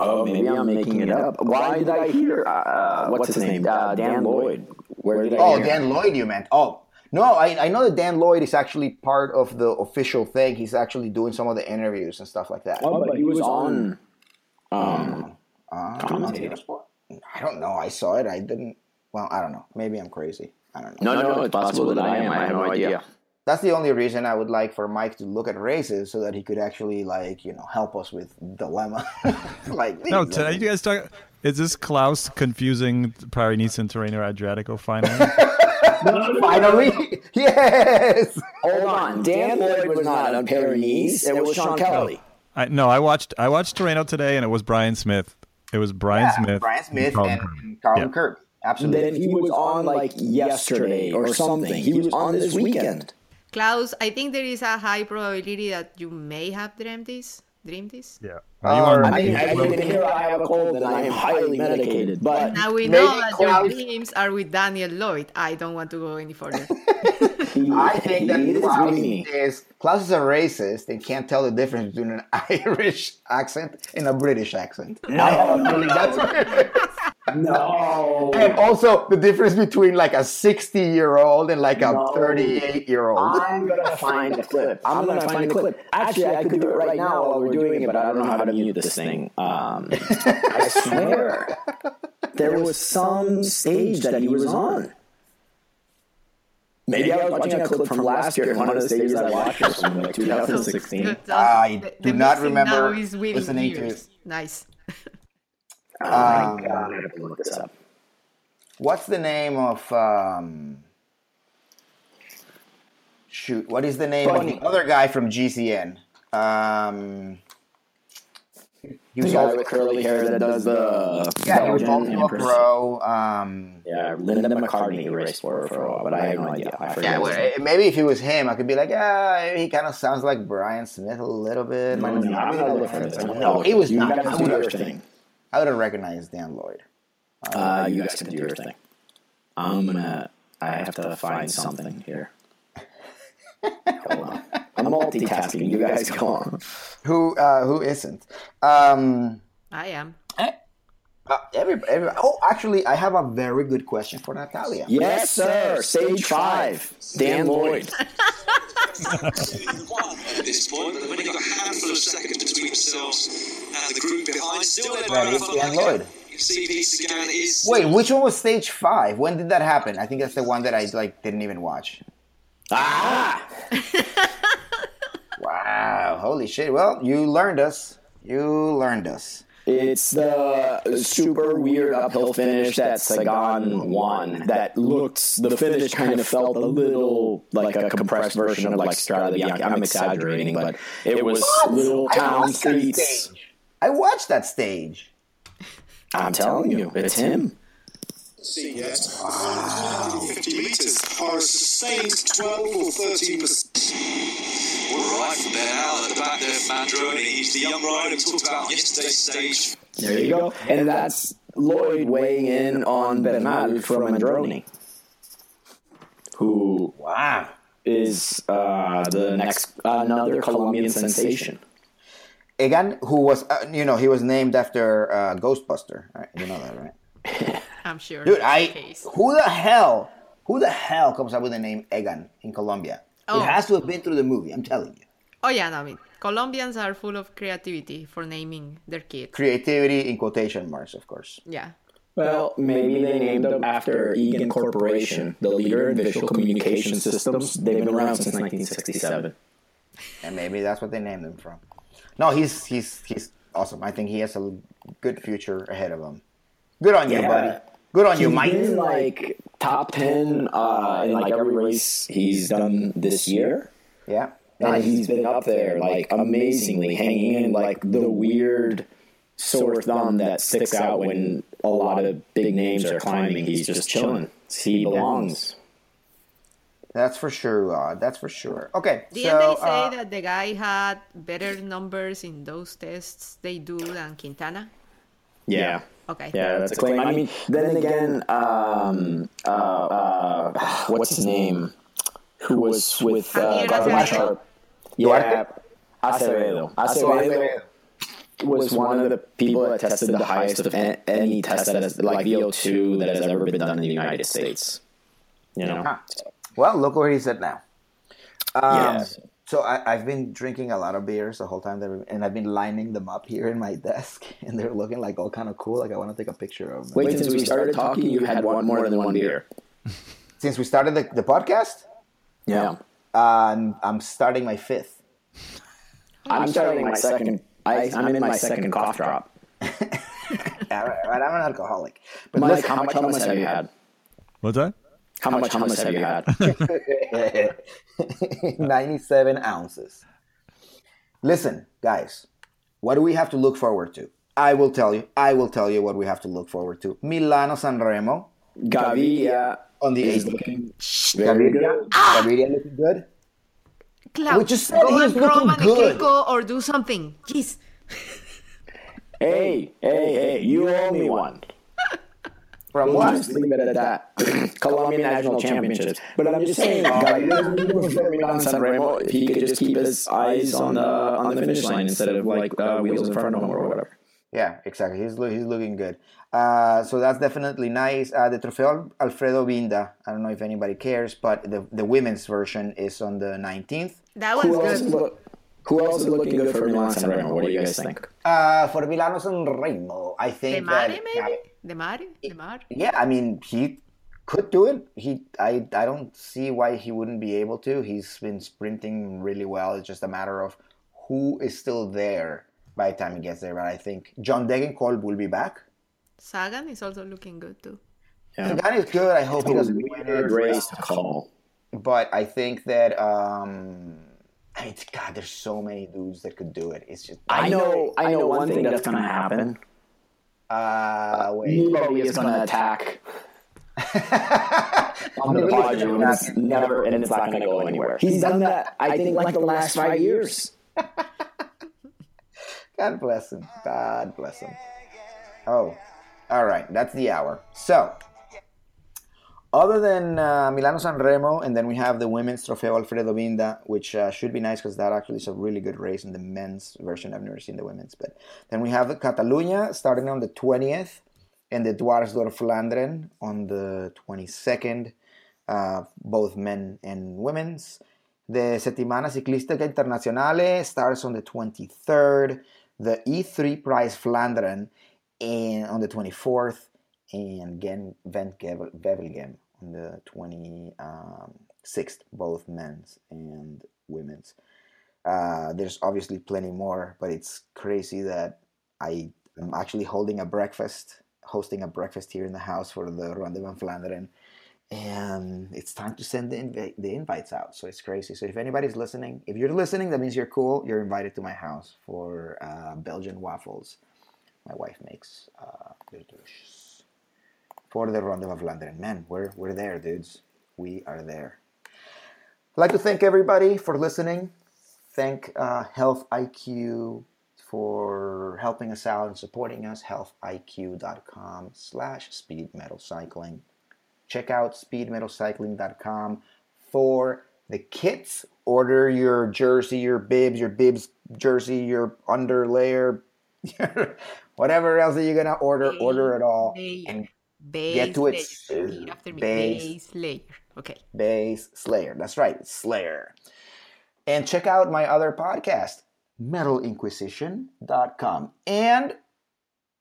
Oh, maybe I'm making it up. Why did I hear? Uh, what's his name? Uh, Dan Lloyd. Where did I Oh, hear? Dan Lloyd, you meant? Oh, no, I, I know that Dan Lloyd is actually part of the official thing. He's actually doing some of the interviews and stuff like that. Oh, but he was on. Um, Uh, commentator. I don't know. I saw it. I didn't. Well, I don't know. Maybe I'm crazy. I don't know. no, no, no. it's possible that I am. I have no idea. That's the only reason I would like for Mike to look at races so that he could actually, like, you know, help us with dilemma. like, No, these- today you guys talk. Is this Klaus confusing Paris Nice and Tirreno Adriatico finally? finally, yes. Hold on. Dan Lloyd was not on Paris. It was Sean Kelly. I, no, I watched. I watched Tirreno today, and it was Brian Smith. It was Brian Yeah, Smith. Brian Smith Colin and, Kirby. and Carlton Yeah. Kirby. Absolutely. Then he was on like yesterday or something. He was on this weekend. Klaus, I think there is a high probability that you may have dreamed this. Dreamed this. Yeah. Um, are you on- I mean, as you can hear, I have a cold and I am highly medicated. But Now we know that Klaus- your dreams are with Daniel Lloyd. I don't want to go any further. I think that he is Klaus dreamy. is Klaus is a racist and can't tell the difference between an Irish accent and a British accent. I have a that's what it is. No. And also the difference between like a 60 year old and like a No. 38 year old. I'm gonna find a clip. I'm gonna find a clip. Actually, I could do it right now while we're doing it, but I don't know how to mute this thing. Um, I swear, there was some stage that he was on. Maybe I was watching a clip from last year. One of the stages I watched was from like 2016. I do not remember now is with listening to ears. Nice. Oh Um, my god, I have to look this up. what's the name of um, shoot? What is the name Funny. of the other guy from GCN? Um, he The guy with curly hair that does the yeah, he was also pro. Um, Yeah, Linda McCartney raced for for a while, but I have no idea. I yeah, well, maybe if it was him, I could be like, yeah, he kind of sounds like Brian Smith a little bit. No, no, I'm gonna look for this. No, he was. You not. I do your thing. I would have recognized Dan Lloyd. Uh, you guys can do your thing. I'm gonna. I have to find something here. Hold on. I'm multitasking. You guys go on. Who uh, who isn't? Um, I am. Uh, every, every, oh, actually, I have a very good question for Natalia. Yes, sir. Stage five. Dan Lloyd. one at this point, but they've only got a handful of seconds between themselves and the group behind. Still led by That is Dan Lloyd. CP Sagan is Wait, which one was stage five? When did that happen? I think that's the one that I like didn't even watch. Ah! Wow, holy shit! Well, you learned us. You learned us. It's the super weird uphill finish that Sagan won. That looked, the finish kind of felt a little like a compressed version of like Strade Bianche. I'm exaggerating, but it was little town watched streets. stage. I watched that stage. I'm telling you, it's him. yes. 50 metres are a sustained 12 or 13 percent. All right, from there at the back there, Mandroni. He's the young rider we talked about yesterday's stage. There you go. And that's Lloyd weighing in on Bernal from Androni, who Wow. is uh, the next another Colombian sensation. Egan, who was, uh, you know, he was named after uh, Ghostbuster. Right? You know that, right? I'm sure. Dude, I the case. who the hell, who the hell comes up with the name Egan in Colombia? Oh. It has to have been through the movie. I'm telling you. Oh yeah, no, I mean Colombians are full of creativity for naming their kids. Creativity in quotation marks, of course. Yeah. Well, maybe they named them after Egan Corporation, the leader in visual communication systems. They've been around since 1967. and maybe that's what they named him from. No, he's he's he's awesome. I think he has a good future ahead of him. Good on you, buddy. Good on you, He's Mike. been like top 10 uh, in like every race he's done this year. Yeah, And nice. he's been up there like amazingly, hanging in like the weird sore thumb that sticks out when a lot of big names are climbing. He's just chilling. He belongs. That's for sure. Uh, that's for sure. Okay, Didn't so they say uh, that the guy had better numbers in those tests they do than Quintana? Yeah. Okay. Yeah, that's a claim. I mean, then again, um, uh, uh, what's his name? Who was with uh, Janier Garmin Acevedo? Sharp? Yeah, Acevedo. Acevedo was one of the people that tested the highest of any test that has, like VO2 that has ever been done in the United States. You know? Huh. well, look where he's at now. Um, Yeah. So I, I've been drinking a lot of beers the whole time, that we- and I've been lining them up here in my desk, and they're looking like all kind of cool. Like I want to take a picture of them. Wait, since we started talking, you had one more than one beer. Since we started the, the podcast, Yeah. um, I'm starting my fifth. I'm starting my second. I, I'm in my second cough drop. Yeah, right, right, I'm an alcoholic. But Mike, listen, how much hummus have you had? What's that? How much hummus have you had? 97 ounces. Listen, guys, what do we have to look forward to? I will tell you. I will tell you what we have to look forward to. Milano Sanremo. Gaviria on the eighth. 18th. looking very Gaviria, good. Ah! Gaviria looking good. Cloud, We just said go he and looking the good. Keiko or do something. Jeez. Hey, hey, hey, you owe me one. From We'll what? just leave it at that. Colombian National Championships. But I'm just saying, Gaviria San Remo, if he could just keep his eyes on the on the finish line instead of like uh, wheels in front of him or whatever. Yeah, exactly. He's loo- he's looking good. Uh, so that's definitely nice. Uh, the Trofeo Alfredo Binda. I don't know if anybody cares, but the the women's version is on the 19th. That was Who else, is good. look, who else is looking good for Milan San Remo? What do you guys think? Uh, for Milano San Remo, I De think Mare, that maybe? Démare? De Mare? yeah, I mean he could do it. He I I don't see why he wouldn't be able to. He's been sprinting really well. It's just a matter of who is still there by the time he gets there. But I think John Degenkolb will be back. Sagan is also looking good too. Yeah. Pagani is good. I hope he doesn't win Weird it. race to call. But I think that um, I mean, God, there's so many dudes that could do it. It's just I know. I know one thing that's going to happen. Uh, wait. Nobody is going to attack on the podium. It's never, and it's not going to go anywhere. He's done that. I think like the last five years. God bless him. God bless him. Oh, all right. That's the hour. So, other than uh, Milano San Remo, and then we have the women's Trofeo Alfredo Binda, which uh, should be nice because that actually is a really good race in the men's version. I've never seen the women's, but then we have Catalunya starting on the 20th, and the Dwars door Vlaanderen on the 22nd, uh, both men and women's. The Settimana Ciclistica Internazionale starts on the 23rd. The E3 Prize Flandern and on the 24th, and Gen Vent Wevelgem on the 26th, both men's and women's. Uh, there's obviously plenty more, but it's crazy that I am actually holding a breakfast, hosting a breakfast here in the house for the Ronde van Vlaanderen, and it's time to send the, invi- the invites out. So it's crazy. So if anybody's listening, if you're listening, that means you're cool. You're invited to my house for uh, Belgian waffles. My wife makes uh, for the Ronde van Vlaanderen. Man, we're we're there, dudes. We are there. I'd like to thank everybody for listening. Thank uh, Health IQ for helping us out and supporting us. HealthIQ.com slash speed metal cycling. Check out speedmetalcycling.com for the kits. Order your jersey, your bibs, your bibs jersey, your underlayer, whatever else that you're gonna order. Order it all and Base get to it layer. soon. Repeat uh, after me. Base. Base layer. Okay. Base Slayer. That's right, Slayer. And check out my other podcast, metalinquisition.com. And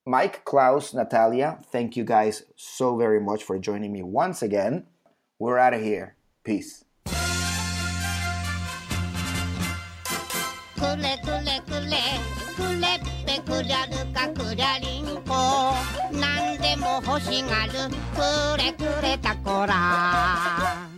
Mike, Klaus, Natalia, thank you guys so very much for joining me once again. We're out of here. Peace. でも欲しがるくれくれたこら